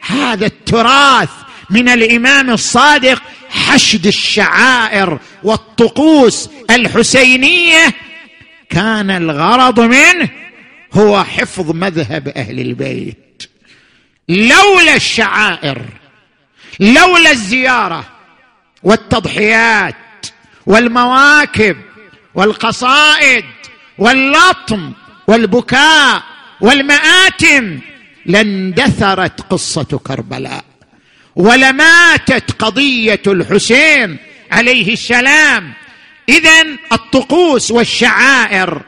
هذا التراث من الإمام الصادق حشد الشعائر والطقوس الحسينية. كان الغرض منه هو حفظ مذهب أهل البيت. لولا الشعائر لولا الزيارة والتضحيات والمواكب والقصائد واللطم والبكاء والمآتم لاندثرت قصة كربلاء. ولماتت قضية الحسين عليه السلام. إذا الطقوس والشعائر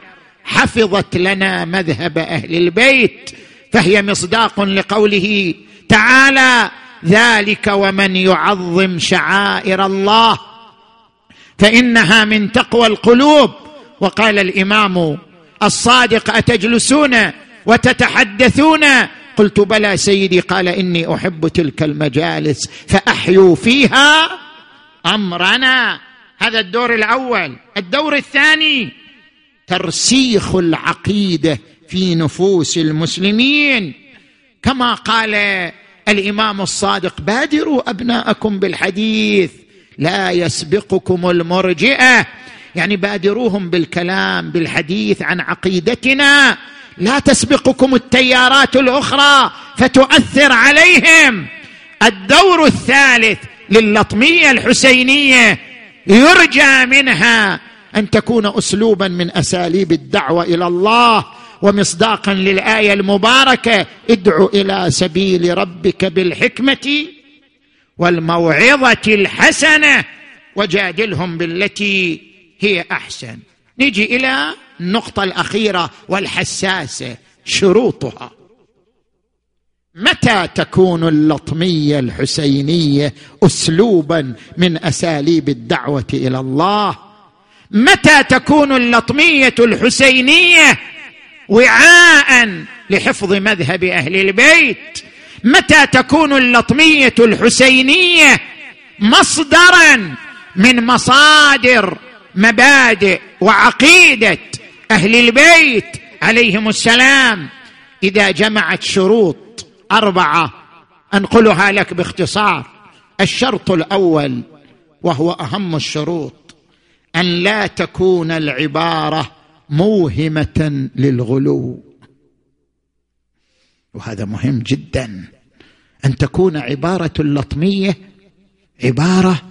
حفظت لنا مذهب أهل البيت فهي مصداق لقوله تعالى ذلك ومن يعظم شعائر الله فإنها من تقوى القلوب. وقال الإمام الصادق أتجلسون وتتحدثون؟ قلت بلى سيدي قال إني أحب تلك المجالس فاحيوا فيها أمرنا. هذا الدور الأول. الدور الثاني ترسيخ العقيدة في نفوس المسلمين. كما قال الإمام الصادق بادروا أبناءكم بالحديث لا يسبقكم المرجئة. يعني بادروهم بالكلام بالحديث عن عقيدتنا. لا تسبقكم التيارات الأخرى فتؤثر عليهم. الدور الثالث للطميه الحسينية يرجى منها أن تكون اسلوبا من أساليب الدعوة إلى الله ومصداقا للآية المباركة. ادع إلى سبيل ربك بالحكمة والموعظة الحسنة وجادلهم بالتي هي أحسن. نجي إلى النقطة الأخيرة والحساسة شروطها. متى تكون اللطمية الحسينية اسلوبا من أساليب الدعوة إلى الله؟ متى تكون اللطمية الحسينية وعاء لحفظ مذهب أهل البيت؟ متى تكون اللطمية الحسينية مصدرا من مصادر مبادئ وعقيدة أهل البيت عليهم السلام. إذا جمعت شروط أربعة أنقلها لك باختصار. الشرط الأول وهو أهم الشروط أن لا تكون العبارة موهمة للغلو. وهذا مهم جدا. أن تكون عبارة اللطميه عبارة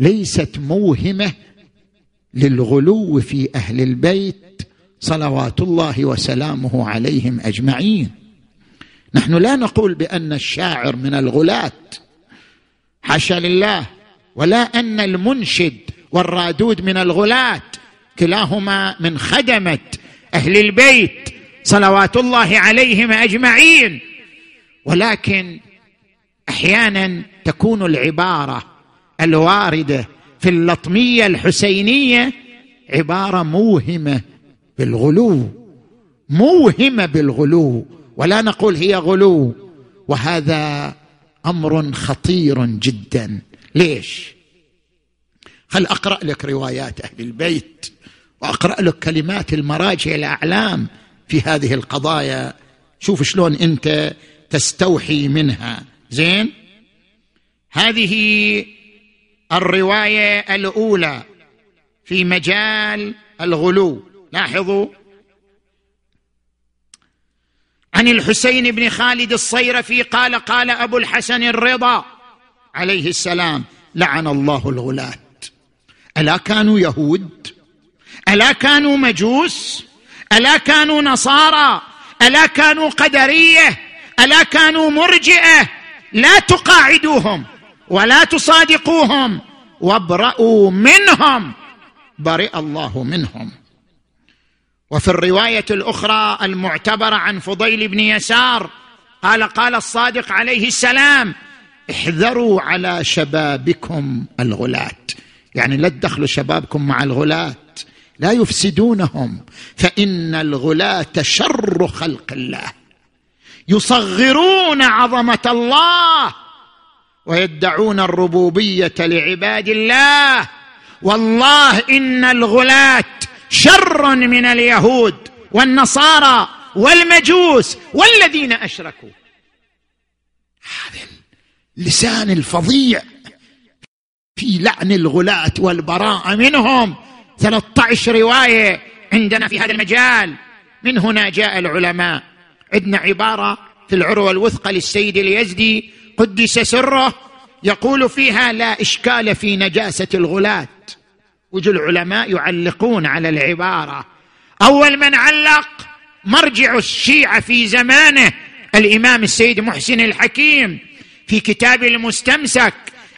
ليست موهمة للغلو في أهل البيت صلوات الله وسلامه عليهم أجمعين. نحن لا نقول بأن الشاعر من الغلاة. حاشا لله. ولا أن المنشد والرادود من الغلاة. كلاهما من خدمة أهل البيت. صلوات الله عليهم أجمعين. ولكن أحيانا تكون العبارة الواردة في اللطمية الحسينية عبارة موهمة بالغلو. موهمه بالغلو. ولا نقول هي غلو. وهذا أمر خطير جدا. ليش؟ خل أقرأ لك روايات أهل البيت؟ وأقرأ لك كلمات المراجع الأعلام في هذه القضايا؟ شوف شلون أنت تستوحي منها. زين؟ هذه الرواية الأولى في مجال الغلو. لاحظوا؟ عن الحسين بن خالد الصيرفي قال قال أبو الحسن الرضا عليه السلام لعن الله الغلاة ألا كانوا يهود؟ ألا كانوا مجوس؟ ألا كانوا نصارى؟ ألا كانوا قدرية؟ ألا كانوا مرجئة؟ لا تقاعدوهم ولا تصادقوهم وابرأوا منهم برئ الله منهم. وفي الرواية الأخرى المعتبرة عن فضيل بن يسار قال قال الصادق عليه السلام احذروا على شبابكم الغلاة. يعني لا تدخلوا شبابكم مع الغلاة لا يفسدونهم. فإن الغلاة شر خلق الله. يصغرون عظمة الله ويدعون الربوبية لعباد الله. والله إن الغلاة شر من اليهود والنصارى والمجوس والذين أشركوا. هذا اللسان الفظيع في لعن الغلاة والبراءة منهم. 13 رواية عندنا في هذا المجال. من هنا جاء العلماء. عندنا عبارة في العروة الوثقى للسيد اليزدي قدس سره يقول فيها لا إشكال في نجاسة الغلاة. وجو العلماء يعلقون على العبارة. أول من علق مرجع الشيعة في زمانه الإمام السيد محسن الحكيم في كتاب المستمسك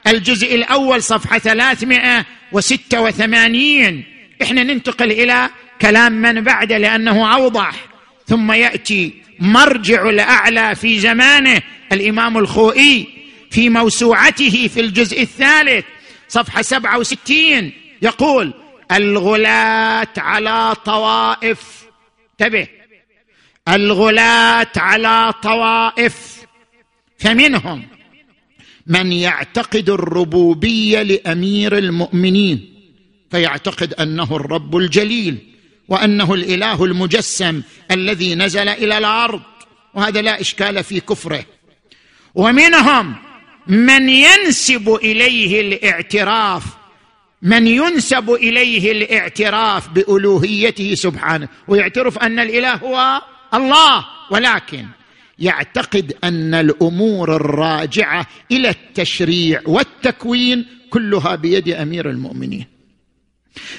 الجزء الأول صفحة 386 إحنا ننتقل إلى كلام من بعده لأنه أوضح. ثم يأتي مرجع الأعلى في زمانه الإمام الخوئي في موسوعته في الجزء الثالث صفحة 67 يقول الغلاة على طوائف. انتبه. الغلاة على طوائف. فمنهم من يعتقد الربوبية لأمير المؤمنين فيعتقد أنه الرب الجليل وأنه الإله المجسم الذي نزل إلى الأرض وهذا لا إشكال في كفره. ومنهم من ينسب إليه الاعتراف من ينسب إليه الاعتراف بألوهيته سبحانه ويعترف أن الإله هو الله ولكن يعتقد أن الأمور الراجعة إلى التشريع والتكوين كلها بيد أمير المؤمنين.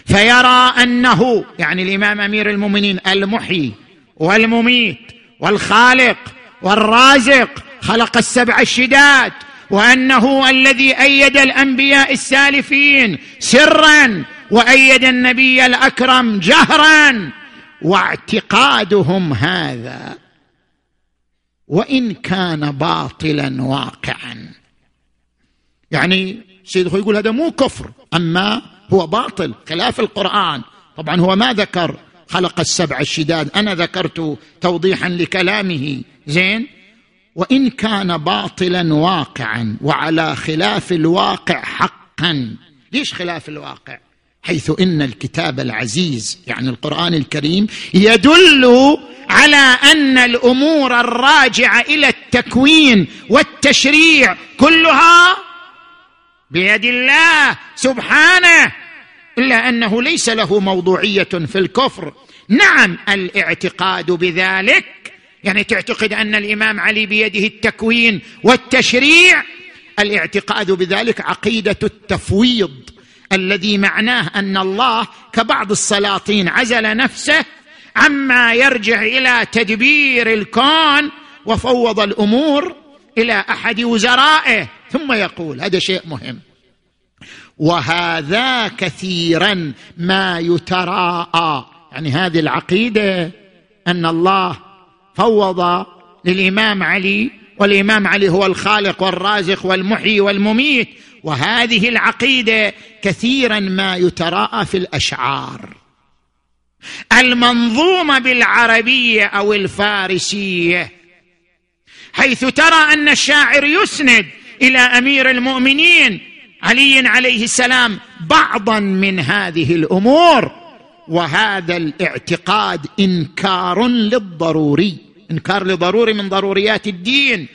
فيرى أنه يعني الإمام أمير المؤمنين المحيي والمميت والخالق والرازق خلق السبع الشداد وأنه الذي أيد الأنبياء السالفين سرا وأيد النبي الأكرم جهرا واعتقادهم هذا. وإن كان باطلا واقعا. يعني سيد يقول هذا مو كفر اما هو باطل خلاف القرآن. طبعا هو ما ذكر خلق السبع الشداد أنا ذكرت توضيحا لكلامه. زين؟ وإن كان باطلا واقعا وعلى خلاف الواقع حقا. ليش خلاف الواقع؟ حيث إن الكتاب العزيز يعني القرآن الكريم يدل على أن الأمور الراجعة إلى التكوين والتشريع كلها بيد الله سبحانه إلا أنه ليس له موضوعية في الكفر. نعم الاعتقاد بذلك يعني تعتقد أن الإمام علي بيده التكوين والتشريع؟ الاعتقاد بذلك عقيدة التفويض الذي معناه أن الله كبعض السلاطين عزل نفسه عما يرجع إلى تدبير الكون وفوض الأمور إلى أحد وزرائه. ثم يقول هذا شيء مهم. وهذا كثيرا ما يتراءى. يعني هذه العقيدة أن الله فوض للإمام علي والإمام علي هو الخالق والرازق والمحيي والمميت وهذه العقيدة كثيرا ما يتراءى في الأشعار. المنظومة بالعربية أو الفارسية حيث ترى أن الشاعر يسند إلى أمير المؤمنين علي عليه السلام بعضا من هذه الأمور. وهذا الاعتقاد إنكار للضروري إنكار لضروري من ضروريات الدين.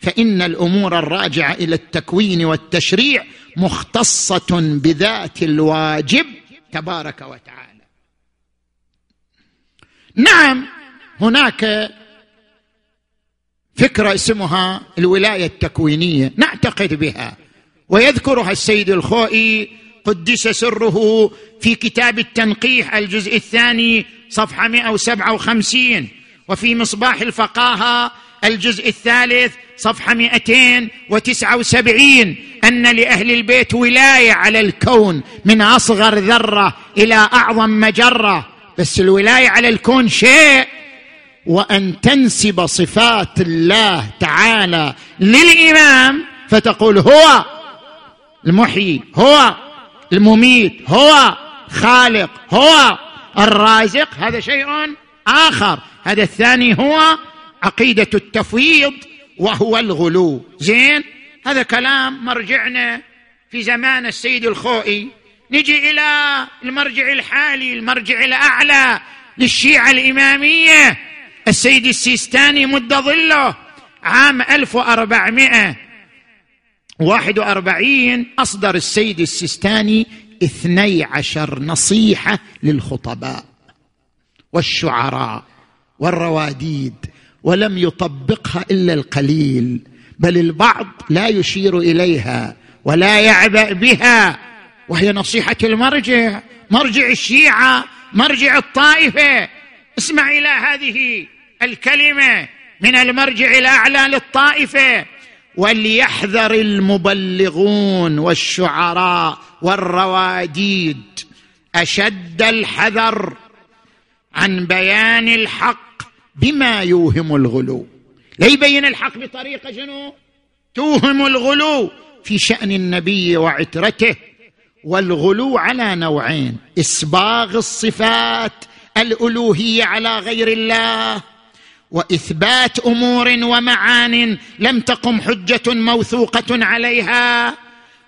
فإن الأمور الراجعة إلى التكوين والتشريع مختصة بذات الواجب تبارك وتعالى. نعم هناك فكرة اسمها الولاية التكوينية نعتقد بها. ويذكرها السيد الخوئي قدس سره في كتاب التنقيح الجزء الثاني صفحة 157 وفي مصباح الفقاهة الجزء الثالث صفحة 279 أن لأهل البيت ولاية على الكون من أصغر ذرة إلى أعظم مجرة. بس الولاية على الكون شيء وأن تنسب صفات الله تعالى للإمام فتقول هو المحيي هو المميت هو خالق هو الرازق. هذا شيء آخر. هذا الثاني هو عقيدة التفويض وهو الغلو. زين؟ هذا كلام مرجعنا في زمان السيد الخوئي. نجي إلى المرجع الحالي المرجع الأعلى للشيعة الإمامية السيد السيستاني مد ظله عام 1441 أصدر السيد السيستاني اثني عشر نصيحة للخطباء والشعراء والرواديد ولم يطبقها إلا القليل بل البعض لا يشير إليها ولا يعبأ بها وهي نصيحة المرجع مرجع الشيعة مرجع الطائفة. اسمع إلى هذه الكلمة من المرجع الأعلى للطائفة. وليحذر المبلغون والشعراء والرواديد. أشد الحذر عن بيان الحق بما يوهم الغلو. لا يبين الحق بطريقه شنو؟ توهم الغلو في شأن النبي وعترته والغلو على نوعين إسباغ الصفات الألوهية على غير الله وإثبات أمور ومعان لم تقم حجة موثوقة عليها.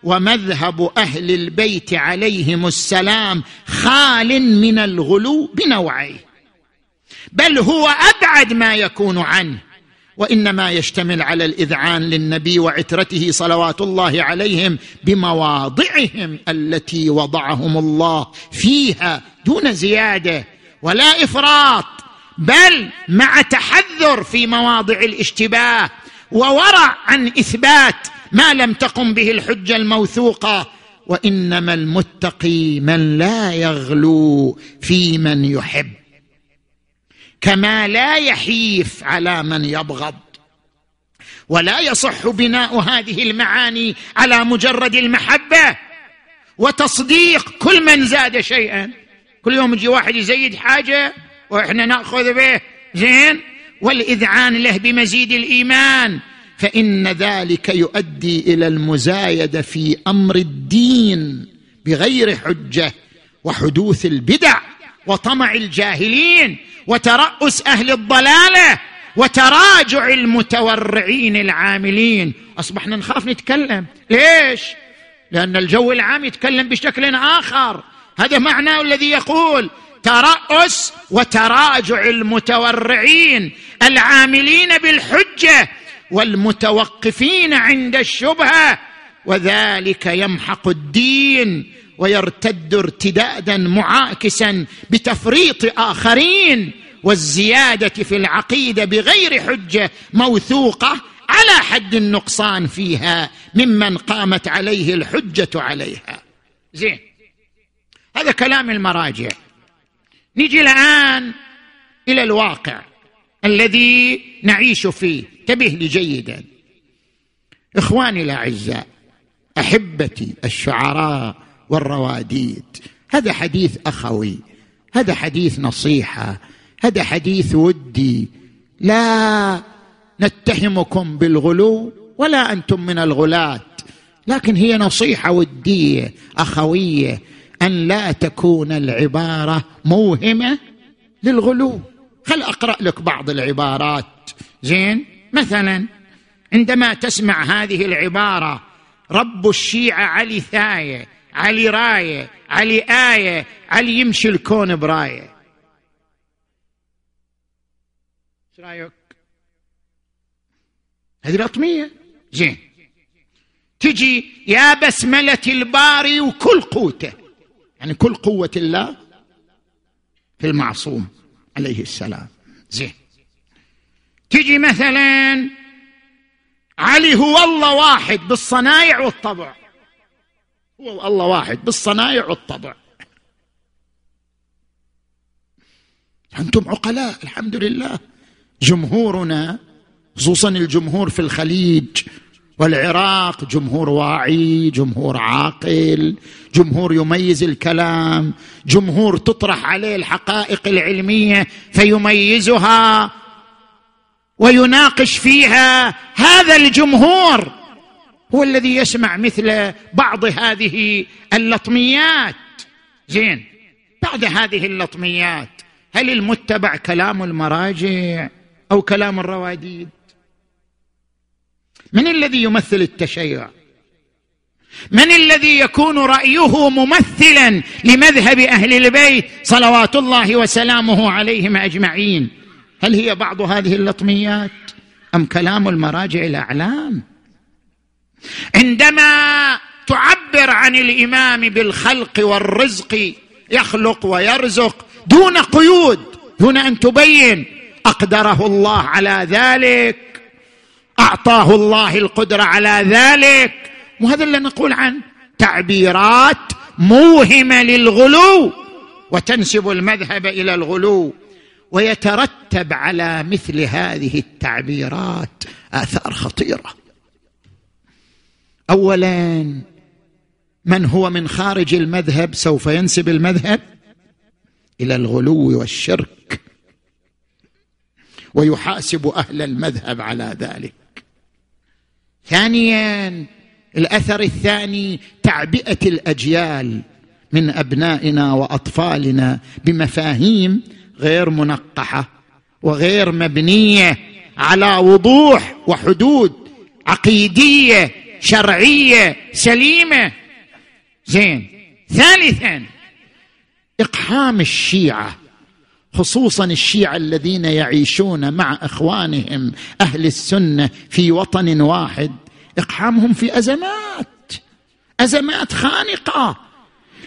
ومذهب أهل البيت عليهم السلام خال من الغلو بنوعيه بل هو أبعد ما يكون عنه. وإنما يشتمل على الإذعان للنبي وعترته صلوات الله عليهم بمواضعهم التي وضعهم الله فيها دون زيادة ولا إفراط. بل مع تحذر في مواضع الاشتباه وورع عن إثبات ما لم تقم به الحجة الموثوقة وإنما المتقي من لا يغلو في من يحب كما لا يحيف على من يبغض ولا يصح بناء هذه المعاني على مجرد المحبة وتصديق كل من زاد شيئا. كل يوم يجي واحد يزيد حاجة وإحنا نأخذ به زين؟ والإذعان له بمزيد الإيمان. فإن ذلك يؤدي إلى المزايده في أمر الدين بغير حجة وحدوث البدع وطمع الجاهلين وترأس أهل الضلالة وتراجع المتورعين العاملين. أصبحنا نخاف نتكلم. ليش؟ لأن الجو العام يتكلم بشكل آخر. هذا معناه الذي يقول تراس وتراجع المتورعين العاملين بالحجة والمتوقفين عند الشبهة وذلك يمحق الدين ويرتد ارتدادا معاكسا بتفريط آخرين والزيادة في العقيدة بغير حجة موثوقة على حد النقصان فيها ممن قامت عليه الحجة عليها. زين. هذا كلام المراجع. نجي الآن إلى الواقع الذي نعيش فيه. انتبه لي جيدا. إخواني الأعزاء أحبتي الشعراء والرواديد هذا حديث أخوي هذا حديث نصيحة هذا حديث ودي. لا نتهمكم بالغلو ولا أنتم من الغلاة لكن هي نصيحة ودية أخوية أن لا تكون العبارة موهمة للغلو. خل أقرأ لك بعض العبارات. زين؟ مثلا عندما تسمع هذه العبارة رب الشيعة علي ثاية علي راية علي آية علي يمشي الكون براية. إيش رأيك؟ هذه الاطميه زين. تجي يا بسملة الباري وكل قوته. يعني كل قوة الله في المعصوم عليه السلام. زين. تجي مثلا علي هو الله واحد بالصنايع والطبع. هو الله واحد بالصنايع والطبع. أنتم عقلاء الحمد لله. جمهورنا خصوصا الجمهور في الخليج والعراق جمهور واعي جمهور عاقل جمهور يميز الكلام جمهور تطرح عليه الحقائق العلمية فيميزها ويناقش فيها هذا الجمهور هو الذي يسمع مثل بعض هذه اللطميات. زين بعد هذه اللطميات هل المتبع كلام المراجع أو كلام الرواديد؟ من الذي يمثل التشيع؟ من الذي يكون رأيه ممثلا لمذهب أهل البيت صلوات الله وسلامه عليهم أجمعين؟ هل هي بعض هذه اللطميات أم كلام المراجع الأعلام؟ عندما تعبر عن الإمام بالخلق والرزق يخلق ويرزق دون قيود دون أن تبين أقدره الله على ذلك. أعطاه الله القدرة على ذلك. وهذا اللي نقول عنه تعبيرات موهمة للغلو وتنسب المذهب إلى الغلو ويترتب على مثل هذه التعبيرات آثار خطيرة. اولا من هو من خارج المذهب سوف ينسب المذهب إلى الغلو والشرك ويحاسب أهل المذهب على ذلك. ثانيا الأثر الثاني تعبئة الأجيال من أبنائنا وأطفالنا بمفاهيم غير منقحة وغير مبنية على وضوح وحدود عقيدية شرعية سليمة. زين ثالثا إقحام الشيعة خصوصا الشيعة الذين يعيشون مع إخوانهم أهل السنة في وطن واحد إقحامهم في أزمات أزمات خانقة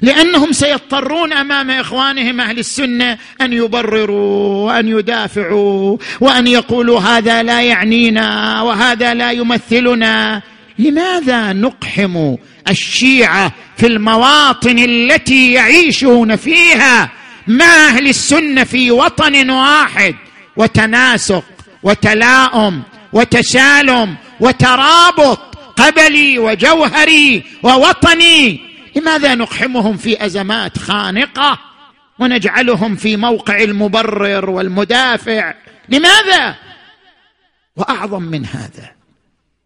لأنهم سيضطرون أمام إخوانهم أهل السنة أن يبرروا وأن يدافعوا وأن يقولوا هذا لا يعنينا وهذا لا يمثلنا. لماذا نقحم الشيعة في المواطن التي يعيشون فيها؟ مع أهل السنة في وطن واحد وتناسق وتلاؤم وتسالم وترابط قبلي وجوهري ووطني لماذا نقحمهم في أزمات خانقة ونجعلهم في موقع المبرر والمدافع؟ لماذا؟ وأعظم من هذا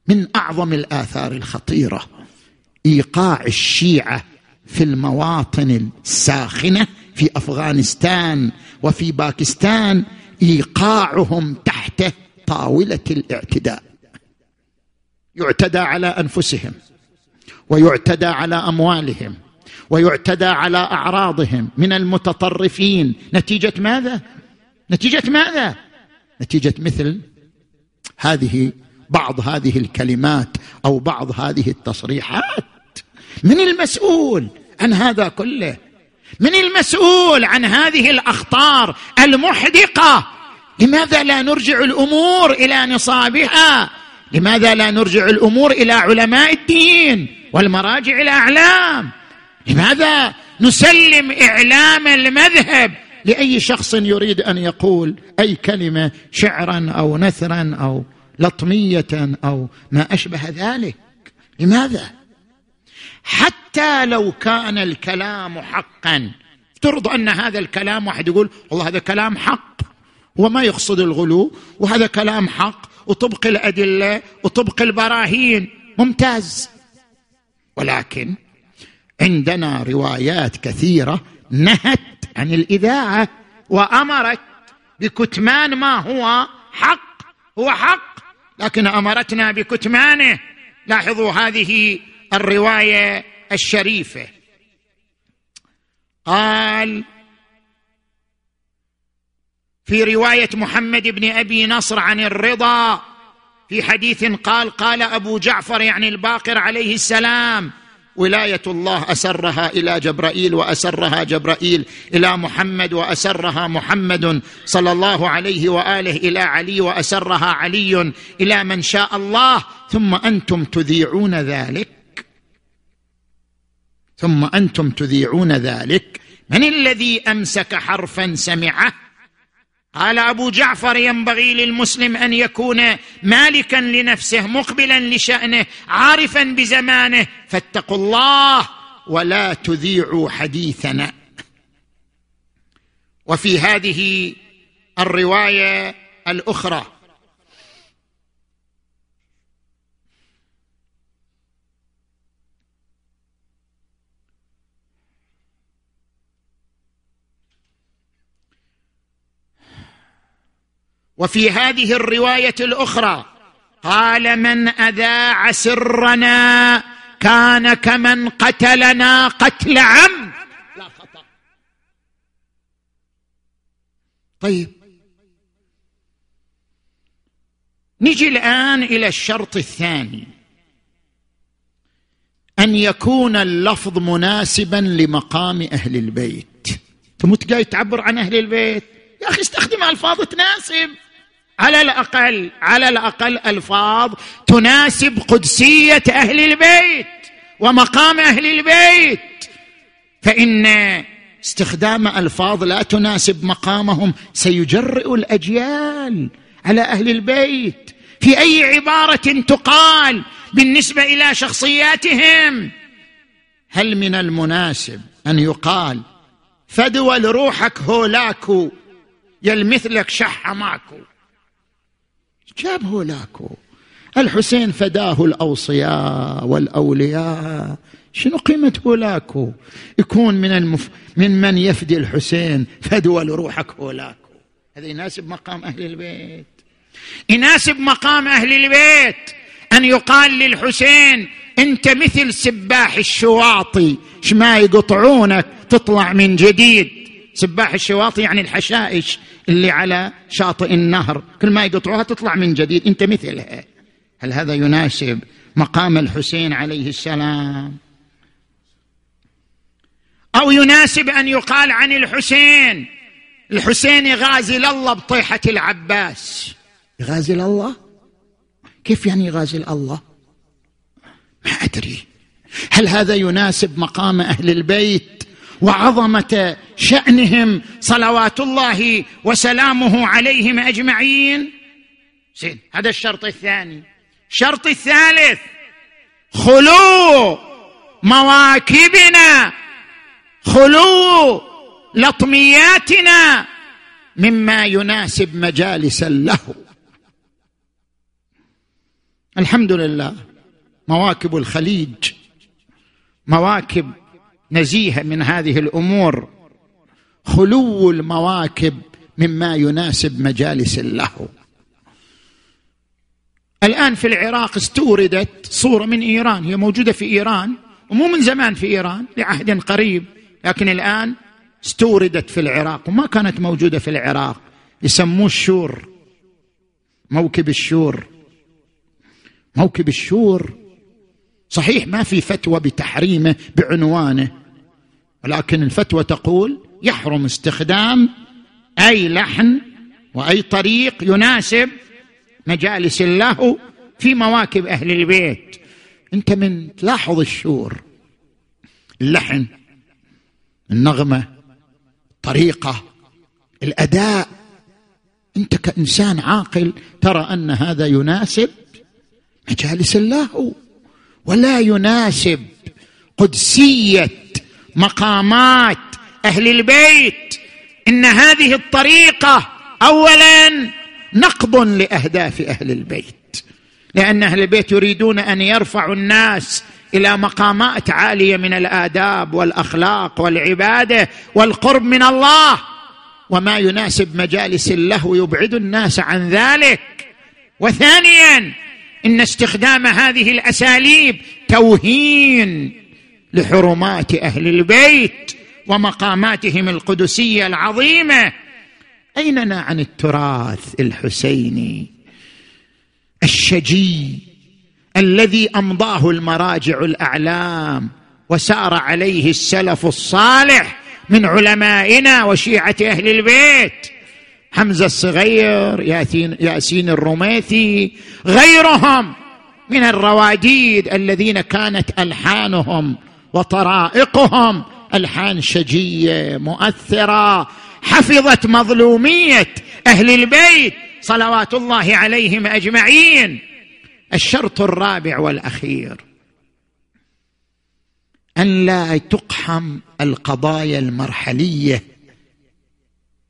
من أعظم الآثار الخطيرة إيقاع الشيعة في المواطن الساخنة في أفغانستان وفي باكستان إيقاعهم تحت طاولة الاعتداء. يعتدى على أنفسهم ويعتدى على أموالهم ويعتدى على أعراضهم من المتطرفين. نتيجة ماذا؟ نتيجة ماذا؟ نتيجة مثل هذه بعض هذه الكلمات أو بعض هذه التصريحات. من المسؤول عن هذا كله؟ من المسؤول عن هذه الأخطار المحدقة. لماذا لا نرجع الأمور إلى نصابها؟ لماذا لا نرجع الأمور إلى علماء الدين والمراجع الأعلام؟ لماذا نسلم إعلام المذهب لأي شخص يريد أن يقول أي كلمة شعرا أو نثرا أو لطمية أو ما أشبه ذلك؟ لماذا؟ حتى لو كان الكلام حقا. افترض أن هذا الكلام واحد يقول والله هذا كلام حق وما يقصد الغلو وهذا كلام حق وطبق الأدلة وطبق البراهين. ممتاز. ولكن عندنا روايات كثيرة نهت عن الإذاعة وأمرت بكتمان ما هو حق هو حق لكن أمرتنا بكتمانه. لاحظوا هذه الرواية الشريفة. قال في رواية محمد بن أبي نصر عن الرضا في حديث قال قال أبو جعفر يعني الباقر عليه السلام ولاية الله أسرها إلى جبرائيل وأسرها جبرائيل إلى محمد وأسرها محمد صلى الله عليه وآله إلى علي وأسرها علي إلى من شاء الله ثم أنتم تذيعون ذلك. ثم أنتم تذيعون ذلك. من الذي أمسك حرفا سمعه؟ قال أبو جعفر ينبغي للمسلم أن يكون مالكا لنفسه مقبلا لشأنه عارفا بزمانه. فاتقوا الله ولا تذيعوا حديثنا. وفي هذه الرواية الأخرى وفي هذه الرواية الأخرى قال من أذاع سرنا كان كمن قتلنا قتل عم. لا خطأ. طيب. نجي الآن إلى الشرط الثاني. أن يكون اللفظ مناسبا لمقام أهل البيت. أنت جاي تعبر عن أهل البيت؟ يا أخي استخدم الفاظ تناسب على الأقل على الأقل ألفاظ تناسب قدسية أهل البيت ومقام أهل البيت. فإن استخدام ألفاظ لا تناسب مقامهم سيجرئ الأجيال على أهل البيت. في أي عبارة تقال بالنسبة إلى شخصياتهم؟ هل من المناسب أن يقال فدول روحك هولاكو يلمثلك شح ماكو جاب هولاكو. الحسين فداه الأوصياء والأولياء. شنو قيمة هولاكو؟ يكون من المف... من من يفدي الحسين فدوى لروحك هولاكو. هذا يناسب مقام أهل البيت. يناسب مقام أهل البيت أن يقال للحسين أنت مثل سباح الشواطي شما يقطعونك تطلع من جديد. سباح الشواطي يعني الحشائش اللي على شاطئ النهر. كل ما يقطعوها تطلع من جديد. انت مثلها هل هذا يناسب مقام الحسين عليه السلام؟ أو يناسب أن يقال عن الحسين؟ الحسين يغازل الله بطيحة العباس. يغازل الله؟ كيف يعني يغازل الله؟ ما أدري. هل هذا يناسب مقام أهل البيت؟ وعظمة شأنهم صلوات الله وسلامه عليهم أجمعين. زين هذا الشرط الثاني. الشرط الثالث خلو مواكبنا خلو لطمياتنا مما يناسب مجالس له الحمد لله مواكب الخليج مواكب نزيهه من هذه الأمور. خلو المواكب مما يناسب مجالس اللهو الآن في العراق استوردت صورة من إيران. هي موجودة في إيران ومو من زمان في إيران لعهد قريب. لكن الآن استوردت في العراق وما كانت موجودة في العراق. يسموه الشور. موكب الشور. موكب الشور. صحيح ما في فتوى بتحريمه بعنوانه. ولكن الفتوى تقول يحرم استخدام أي لحن وأي طريق يناسب مجالس اللهو في مواكب أهل البيت. أنت من تلاحظ الشور اللحن النغمة الطريقة الأداء. أنت كإنسان عاقل ترى أن هذا يناسب مجالس اللهو ولا يناسب قدسية مقامات أهل البيت. إن هذه الطريقة اولا نقض لأهداف أهل البيت. لأن أهل البيت يريدون أن يرفعوا الناس إلى مقامات عالية من الآداب والأخلاق والعبادة والقرب من الله. وما يناسب مجالس اللهو يبعد الناس عن ذلك. وثانيا إن استخدام هذه الأساليب توهين لحرمات أهل البيت ومقاماتهم القدسية العظيمة. ايننا عن التراث الحسيني؟ الشجي الذي أمضاه المراجع الأعلام وسار عليه السلف الصالح من علمائنا وشيعة أهل البيت. حمزة الصغير ياسين, ياسين الرميثي غيرهم من الرواديد الذين كانت ألحانهم وطرائقهم. ألحان شجية مؤثرة حفظت مظلومية أهل البيت صلوات الله عليهم أجمعين. الشرط الرابع والأخير أن لا تقحم القضايا المرحلية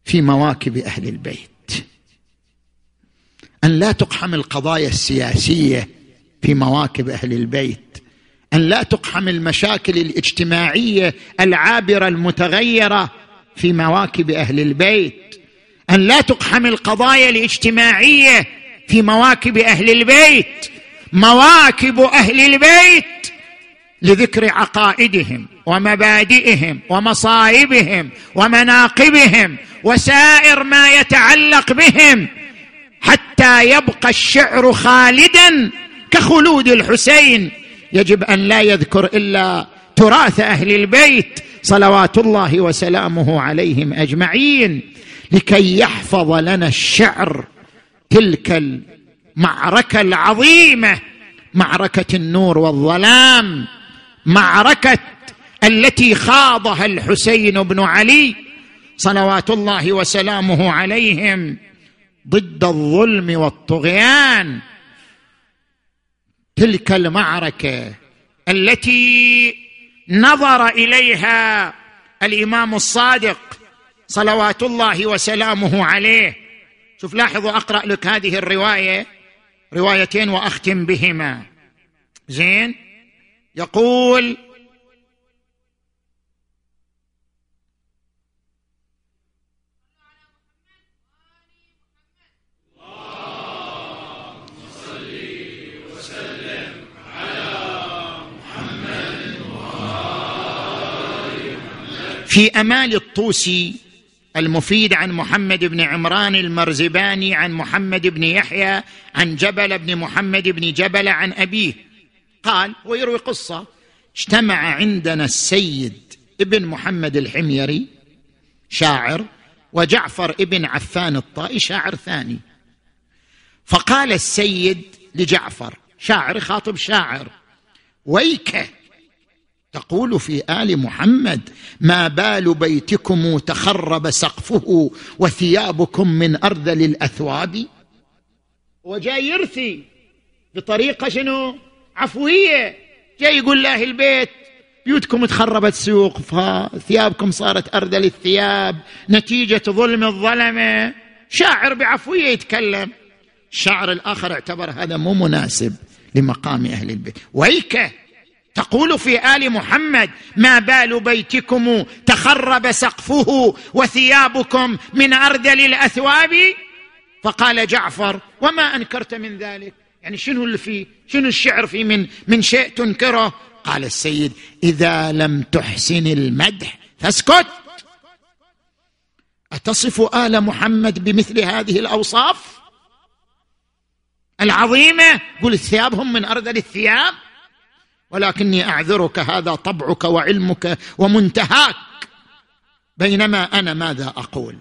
في مواكب أهل البيت. أن لا تقحم القضايا السياسية في مواكب أهل البيت. أن لا تقحم المشاكل الاجتماعية العابرة المتغيرة في مواكب أهل البيت. أن لا تقحم القضايا الاجتماعية في مواكب أهل البيت. مواكب أهل البيت. لذكر عقائدهم ومبادئهم ومصائبهم ومناقبهم وسائر ما يتعلق بهم حتى يبقى الشعر خالدا كخلود الحسين. يجب أن لا يذكر إلا تراث أهل البيت صلوات الله وسلامه عليهم أجمعين لكي يحفظ لنا الشعر تلك المعركة العظيمة معركة النور والظلام. معركة التي خاضها الحسين بن علي صلوات الله وسلامه عليهم ضد الظلم والطغيان. تلك المعركة التي نظر إليها الإمام الصادق صلوات الله وسلامه عليه. شوف لاحظوا أقرأ لك هذه الرواية روايتين وأختم بهما. زين؟ يقول في أمال الطوسي المفيد عن محمد بن عمران المرزباني عن محمد بن يحيى عن جبل بن محمد بن جبل عن أبيه قال ويروي قصة. اجتمع عندنا السيد ابن محمد الحميري شاعر وجعفر ابن عفان الطائي شاعر ثاني. فقال السيد لجعفر شاعر خاطب شاعر ويك تقول في آل محمد ما بال بيتكم تخرب سقفه وثيابكم من أرذل الأثواب؟ وجاي يرثي بطريقة شنو؟ عفوية. جاي يقول لأهل البيت بيوتكم تخربت سوق ثيابكم صارت أرذل الثياب نتيجة ظلم الظلمة. شاعر بعفوية يتكلم. الشاعر الآخر اعتبر هذا مو مناسب لمقام أهل البيت. ويكه تقول في آل محمد ما بال بيتكم تخرب سقفه وثيابكم من اردل الاثواب فقال جعفر وما أنكرت من ذلك. يعني شنو اللي فيه شنو الشعر فيه من من شيء تنكره؟ قال السيد إذا لم تحسن المدح فاسكت. أتصف آل محمد بمثل هذه الأوصاف؟ العظيمة. قل ثيابهم من اردل الثياب. ولكني أعذرك هذا طبعك وعلمك ومنتهاك. بينما أنا ماذا أقول؟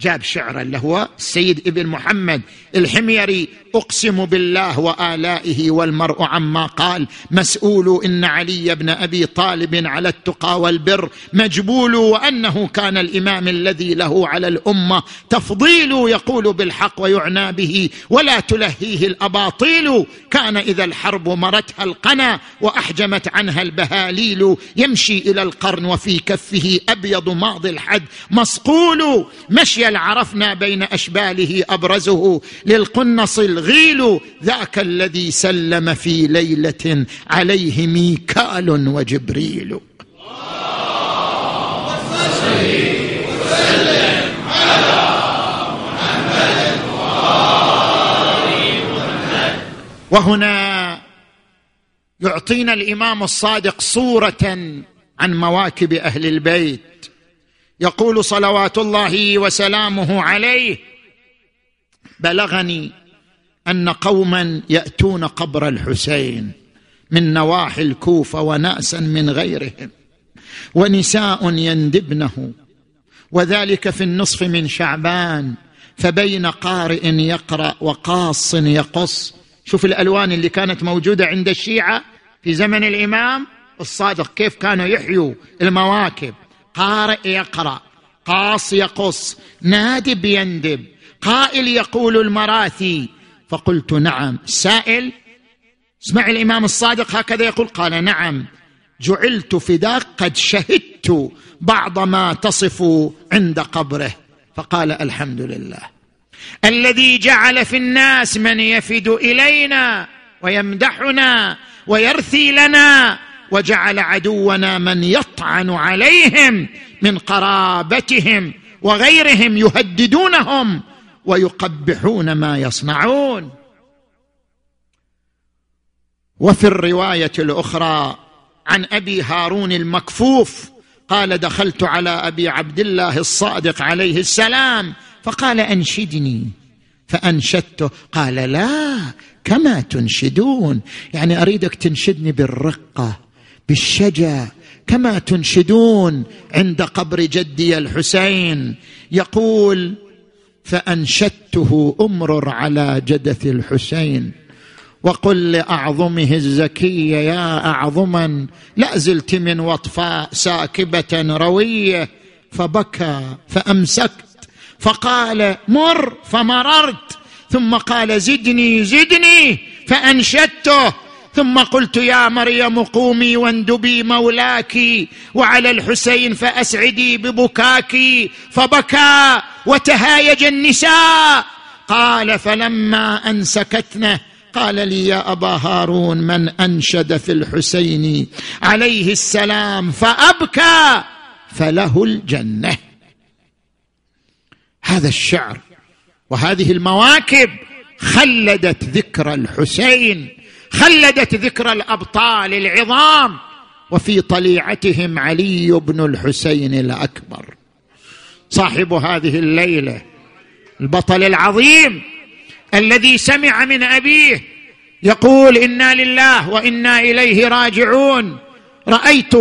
جاب شعرا له هو السيد ابن محمد الحميري أقسم بالله وآلائه والمرء عما قال مسؤول إن علي بن أبي طالب على التقى والبر مجبول وأنه كان الإمام الذي له على الأمة تفضيل يقول بالحق ويعنى به ولا تلهيه الأباطيل كان إذا الحرب مرتها القنا وأحجمت عنها البهاليل يمشي إلى القرن وفي كفه أبيض ماضي الحد مصقول مشي عرفنا بين أشباله أبرزه للقنص الغيل ذاك الذي سلم في ليلة عليه ميكال وجبريل. وهنا يعطينا الإمام الصادق صورة عن مواكب أهل البيت. يقول صلوات الله وسلامه عليه بلغني أن قوما يأتون قبر الحسين من نواحي الكوفة وناسا من غيرهم ونساء يندبنه وذلك في النصف من شعبان فبين قارئ يقرأ وقاص يقص. شوف الألوان اللي كانت موجودة عند الشيعة في زمن الإمام الصادق كيف كانوا يحيوا المواكب. قارئ يقرأ. قاص يقص. نادب يندب قائل يقول المراثي. فقلت نعم. سائل. اسمع الإمام الصادق هكذا يقول. قال نعم. جعلت فداك قد شهدت بعض ما تصف عند قبره. فقال الحمد لله. الذي جعل في الناس من يفد إلينا ويمدحنا ويرثي لنا وجعل عدونا من يطعن عليهم من قرابتهم وغيرهم يهددونهم ويقبحون ما يصنعون. وفي الرواية الأخرى عن أبي هارون المكفوف قال دخلت على أبي عبد الله الصادق عليه السلام فقال أنشدني. فأنشدته. قال لا كما تنشدون؟ يعني أريدك تنشدني بالرقة. بالشجا كما تنشدون عند قبر جدي الحسين. يقول فأنشدته امرر على جدث الحسين. وقل لأعظمه الزكية يا اعظما لا زلت من وطفاء ساكبة روية. فبكى فأمسكت فقال مر فمررت. ثم قال زدني زدني فأنشدته. ثم قلت يا مريم قومي واندبي مولاك وعلى الحسين فأسعدي ببكاك فبكى وتهايج النساء. قال فلما ان سكتنه قال لي يا أبا هارون من أنشد في الحسين عليه السلام فأبكى فله الجنة. هذا الشعر وهذه المواكب خلدت ذكر الحسين. خلدت ذكر الأبطال العظام وفي طليعتهم علي بن الحسين الأكبر. صاحب هذه الليلة البطل العظيم الذي سمع من أبيه يقول إنا لله وإنا إليه راجعون. رأيت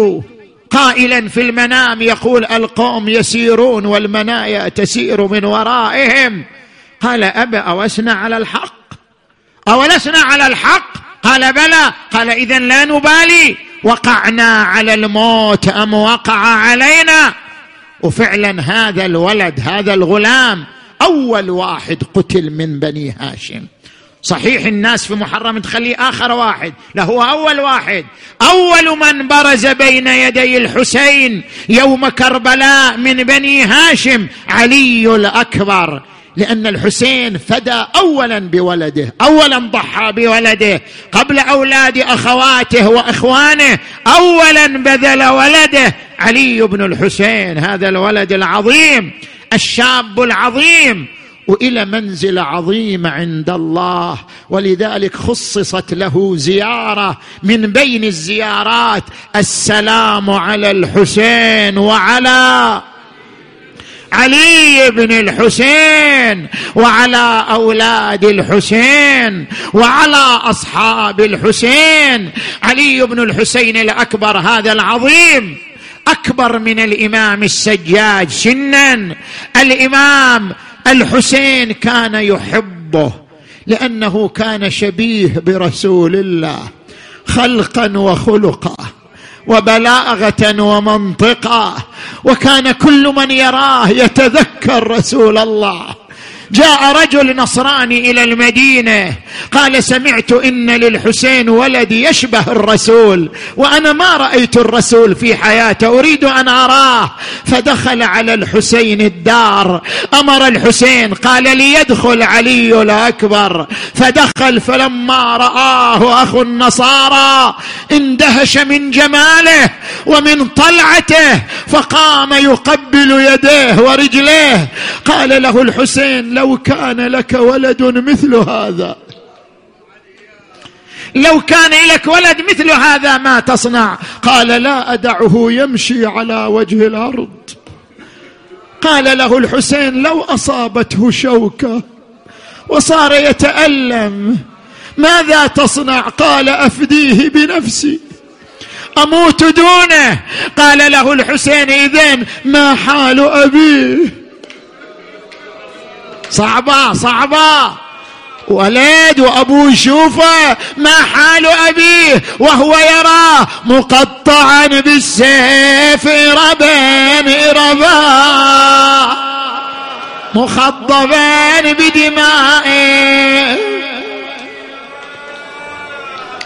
قائلا في المنام يقول القوم يسيرون والمنايا تسير من ورائهم. قال أبا أولسنا على الحق؟ أولسنا على الحق؟ قال بلى. قال اذا لا نبالي. وقعنا على الموت أم وقع علينا؟ وفعلا هذا الولد هذا الغلام أول واحد قتل من بني هاشم. صحيح الناس في محرم تخليه آخر واحد لا هو أول واحد. أول من برز بين يدي الحسين يوم كربلاء من بني هاشم علي الأكبر. لأن الحسين فدى اولا بولده اولا ضحى بولده. قبل أولاد أخواته وإخوانه اولا بذل ولده. علي بن الحسين هذا الولد العظيم الشاب العظيم. وإلى منزله عظيمه عند الله. ولذلك خصصت له زيارة من بين الزيارات. السلام على الحسين وعلى علي بن الحسين وعلى أولاد الحسين وعلى أصحاب الحسين. علي بن الحسين الأكبر هذا العظيم أكبر من الإمام السجاج سنا الإمام الحسين كان يحبه لأنه كان شبيه برسول الله خلقا وخلقا. وبلاغة ومنطقة وكان كل من يراه يتذكر رسول الله. جاء رجل نصراني إلى المدينة. قال سمعت إن للحسين ولد يشبه الرسول وأنا ما رأيت الرسول في حياته أريد أن أراه. فدخل على الحسين الدار. أمر الحسين قال ليدخل علي الأكبر. فدخل فلما رآه اخو النصارى اندهش من جماله ومن طلعته فقام يقبل يديه ورجليه. قال له الحسين لو كان لك ولد مثل هذا. لو كان لك ولد مثل هذا ما تصنع؟ قال لا أدعه يمشي على وجه الأرض. قال له الحسين لو أصابته شوكة وصار يتألم ماذا تصنع؟ قال أفديه بنفسي. أموت دونه. قال له الحسين إذن ما حال أبيه؟ صعبة صعبة. ولد وابوه يشوفه ما حال أبيه؟ وهو يراه مقطعا بالسيف ربا ربا مخضبا بدمائه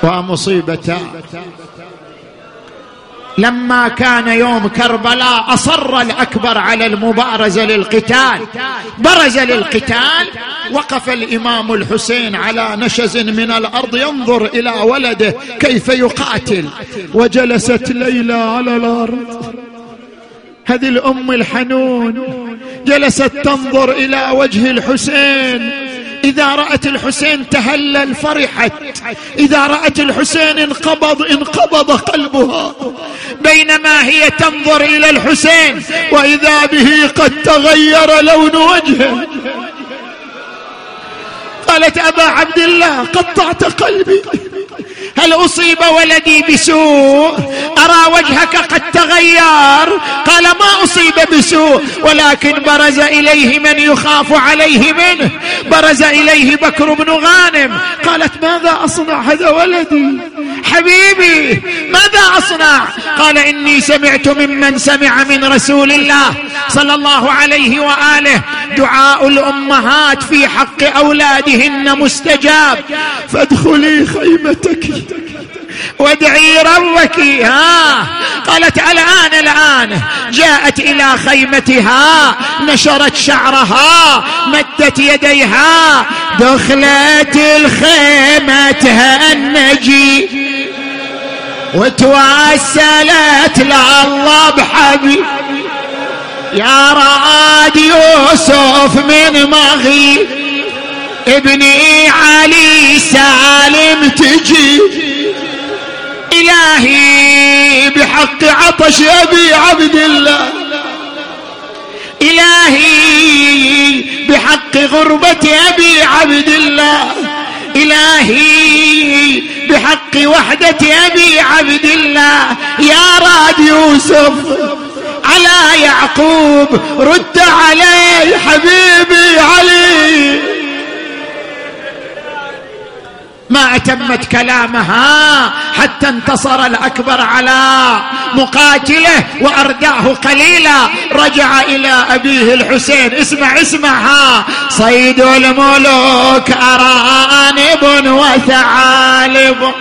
ومصيبتان لما كان يوم كربلاء أصر الأكبر على المبارزه للقتال. برز للقتال وقف الإمام الحسين على نشز من الأرض ينظر إلى ولده كيف يقاتل. وجلست ليلى على الأرض. هذه الأم الحنون. جلست تنظر إلى وجه الحسين. إذا رأت الحسين تهلل فرحت. إذا رأت الحسين انقبض انقبض قلبها. بينما هي تنظر إلى الحسين وإذا به قد تغير لون وجهه. قالت أبا عبد الله قطعت قلبي. هل أصيب ولدي بسوء؟ أرى وجهك قد تغير. قال ما أصيب بسوء؟ ولكن برز إليه من يخاف عليه منه. برز إليه بكر بن غانم. قالت ماذا أصنع هذا ولدي؟ حبيبي ماذا أصنع؟ قال إني سمعت ممن سمع من رسول الله. صلى الله عليه وآله. دعاء الأمهات في حق أولادهن مستجاب. فادخلي خيمتك. وادعي ربك ها. قالت الآن الآن. جاءت إلى خيمتها. نشرت شعرها. مدت يديها. دخلت الخيمة تهنجي وتوسلت لله بحبيب يا راد يوسف من مغي. ابني علي سالم تجي. إلهي بحق عطش أبي عبد الله. إلهي بحق غربة أبي عبد الله. إلهي بحق وحدة أبي عبد الله. يا راد يوسف على يعقوب رد علي حبيبي علي. ما أتمت كلامها حتى انتصر الأكبر على مقاتله وأرداه قليلا. رجع إلى أبيه الحسين. اسمع اسمعها. صيد الملوك أرانب وثعالب.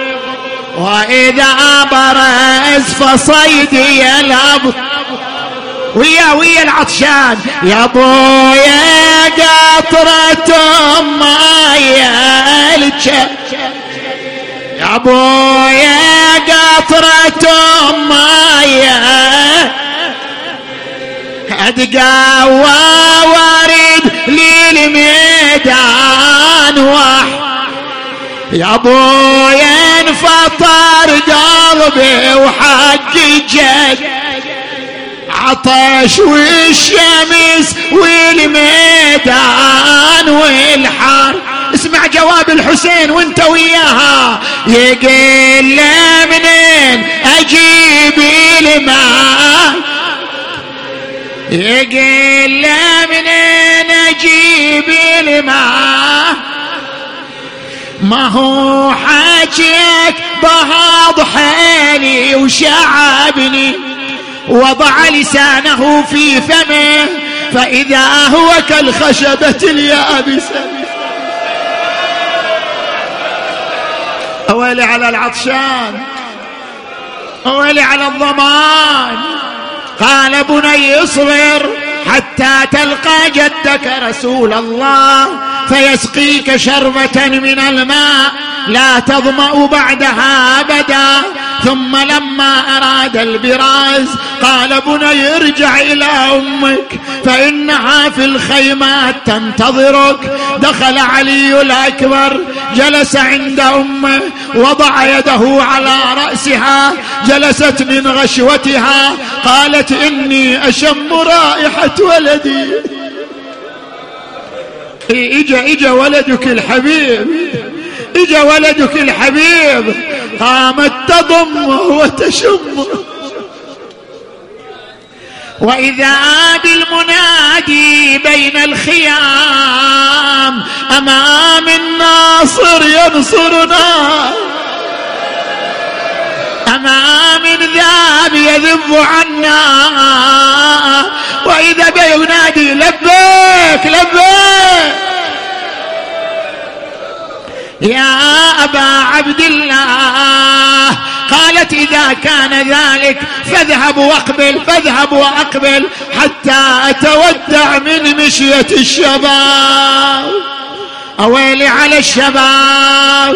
وإذا برز فصيدي يلعب ويا ويا العطشان. يا بويا قطرة مايا يا بويا قطرة مايا ادقى وارد للميدان واح يا بويا انفطر قلبي وحقي جد العطش والشمس والميدان والحار اسمع جواب الحسين وانت وياها. يقول منين أجيب الماء يقول منين أجيب الماء ما هو حاجيك بهض حالي وشعبني. وضع لسانه في فمه فإذا هو كالخشبة اليابسة. أولي على العطشان أولي على الضمان. قال بني اصبر حتى تلقى جدك رسول الله فيسقيك شربة من الماء لا تظمأ بعدها أبدا. ثم لما أراد البراز قال بني ارجع إلى أمك فإنها في الخيمات تنتظرك. دخل علي الأكبر جلس عند أمه وضع يده على رأسها جلست من غشوتها قالت إني أشم رائحة ولدي. إجا إجا ولدك الحبيب. إجا ولدك الحبيب قامت تضم وتشم وإذا بالمنادي بين الخيام أمام الناصر ينصرنا. أمام ذاب يذب عنا. وإذا بينادي لبيك لبيك. يا أبا عبد الله. قالت إذا كان ذلك فاذهب واقبل فاذهب واقبل حتى أتودع من مشية الشباب. أويلي على الشباب.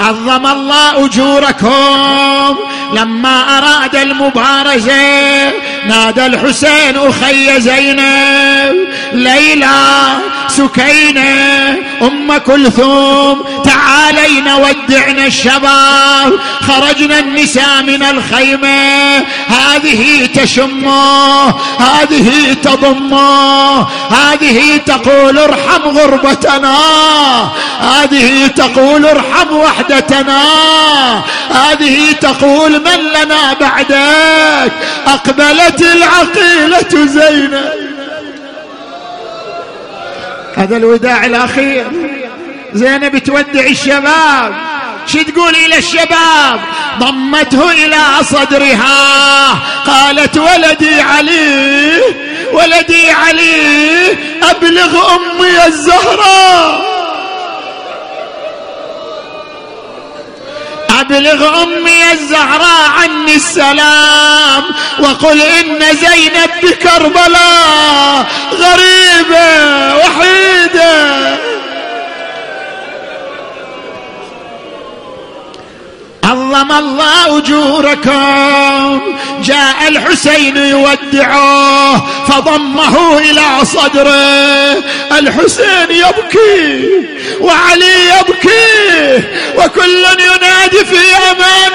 عظم الله أجوركم. لما أراد المبارزة نادى الحسين أخي زينب. ليلى سكينة أم كلثوم تعالين ودعنا الشباب. خرجنا النساء من الخيمة. هذه تشمه هذه تضمه هذه تقول ارحم غربتنا. هذه تقول ارحم وحدتنا هذه تقول من لنا بعدك؟ أقبلت العقيلة زينب. هذا الوداع الأخير. زينب تودع الشباب. شو تقول إلى الشباب؟ ضمته إلى صدرها. قالت ولدي علي ولدي علي أبلغ أمي الزهراء. أبلغ أمي الزهراء عني السلام وقل إن زينب بكربلاء غريبة وحيدة. عظم الله أجوركم. جاء الحسين يودعه فضمه إلى صدره. الحسين يبكي وعلي يبكي وكل ينادي في أمان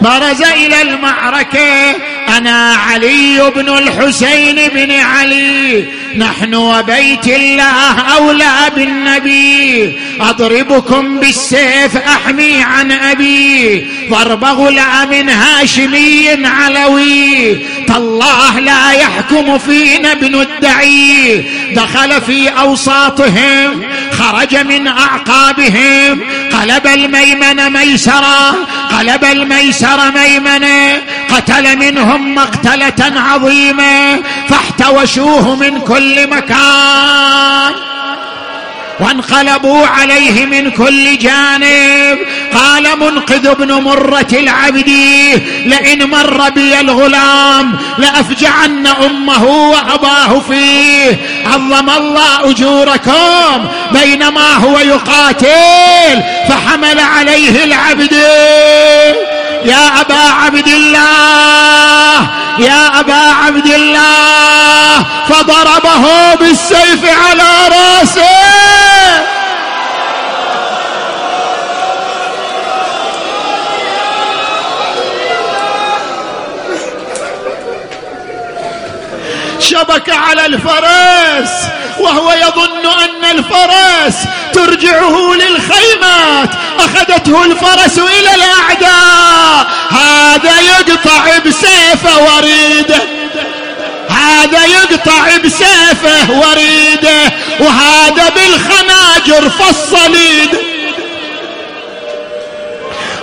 برز إلى المعركة. أنا علي بن الحسين بن علي. نحن وبيت الله أولى بالنبي. أضربكم بالسيف أحمي عن أبي. ضرب غلام هاشمي علوي. تالله لا يحكم فينا ابن الدعي. دخل في أوساطهم خرج من أعقابهم. قلب الميمن ميسرا قلب الميسر ميمنه قتل منهم مقتلة عظيمة فاحتوشوه من كل مكان. وانقلبوا عليه من كل جانب. قال منقذ ابن مرة العبدي لئن مر بي الغلام لأفجعن أمه وأباه فيه. عظم الله أجوركم بينما هو يقاتل فحمل عليه العبد. يا أبا عبد الله يا أبا عبد الله فضربه بالسيف على رأسه. شبك على الفرس وهو يظن أن الفرس ترجعه للخيمات أخذته الفرس إلى الأعداء. هذا يقطع بسيفه وريده هذا يقطع بسيفه وريده وهذا بالخناجر فالصليد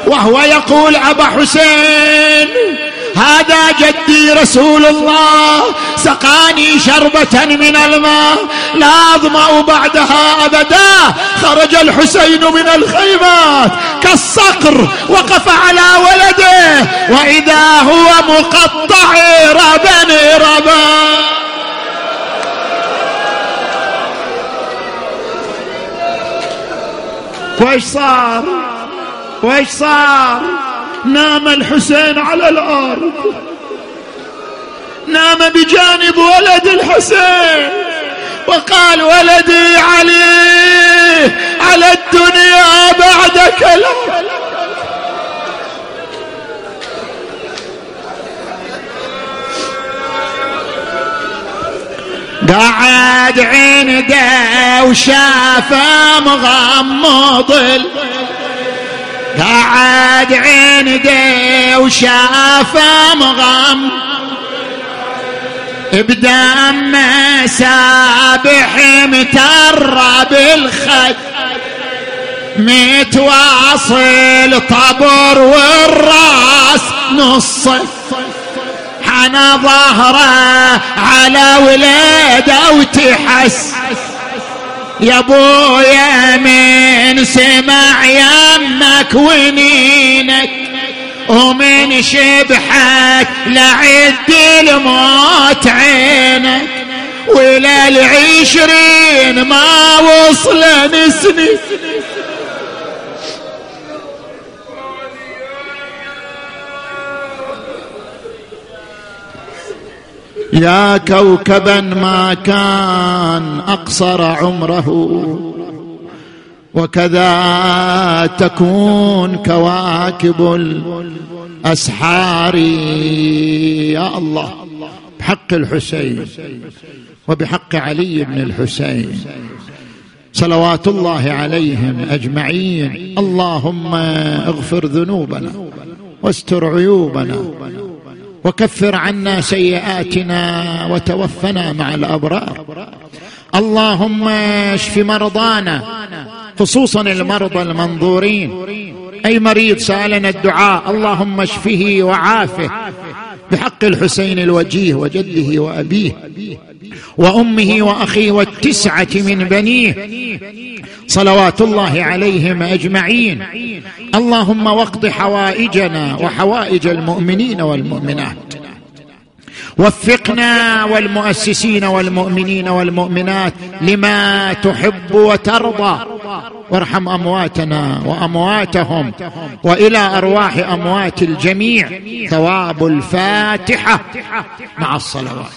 وهو يقول أبا حسين هذا جدي رسول الله سقاني شربة من الماء لا أظمأ بعدها أبدا. خرج الحسين من الخيمات كالصقر وقف على ولده. وإذا هو مقطع ربا ربا. وإيش صار؟ وإيش صار؟ نام الحسين على الأرض. نام بجانب ولد الحسين. وقال ولدي علي على الدنيا بعدك لا. قعد عنده وشافه مغمض قعد عندي وشافه مغم. بدم سابح مترى بالخد. متواصل طبر والراس نص. حنى ظهره على ولده وتحس. يا ابويا من سمع يمك ونينك ومن شبحك لعد الموت عينك. ولا العشرين ما وصل نسني يا كوكبا ما كان أقصر عمره وكذا تكون كواكب الأسحار. يا الله بحق الحسين وبحق علي بن الحسين صلوات الله عليهم أجمعين. اللهم اغفر ذنوبنا واستر عيوبنا وكفر عنا سيئاتنا وتوفنا مع الأبرار. اللهم اشف مرضانا خصوصا المرضى المنظورين. أي مريض سألنا الدعاء اللهم اشفه وعافه. بحق الحسين الوجيه وجده وأبيه. وأمه وأخيه والتسعة من بنيه صلوات الله عليهم أجمعين. اللهم واقض حوائجنا وحوائج المؤمنين والمؤمنات. وفقنا والمؤسسين والمؤمنين والمؤمنات لما تحب وترضى. وارحم أمواتنا وأمواتهم وإلى أرواح أموات الجميع. ثواب الفاتحة مع الصلوات.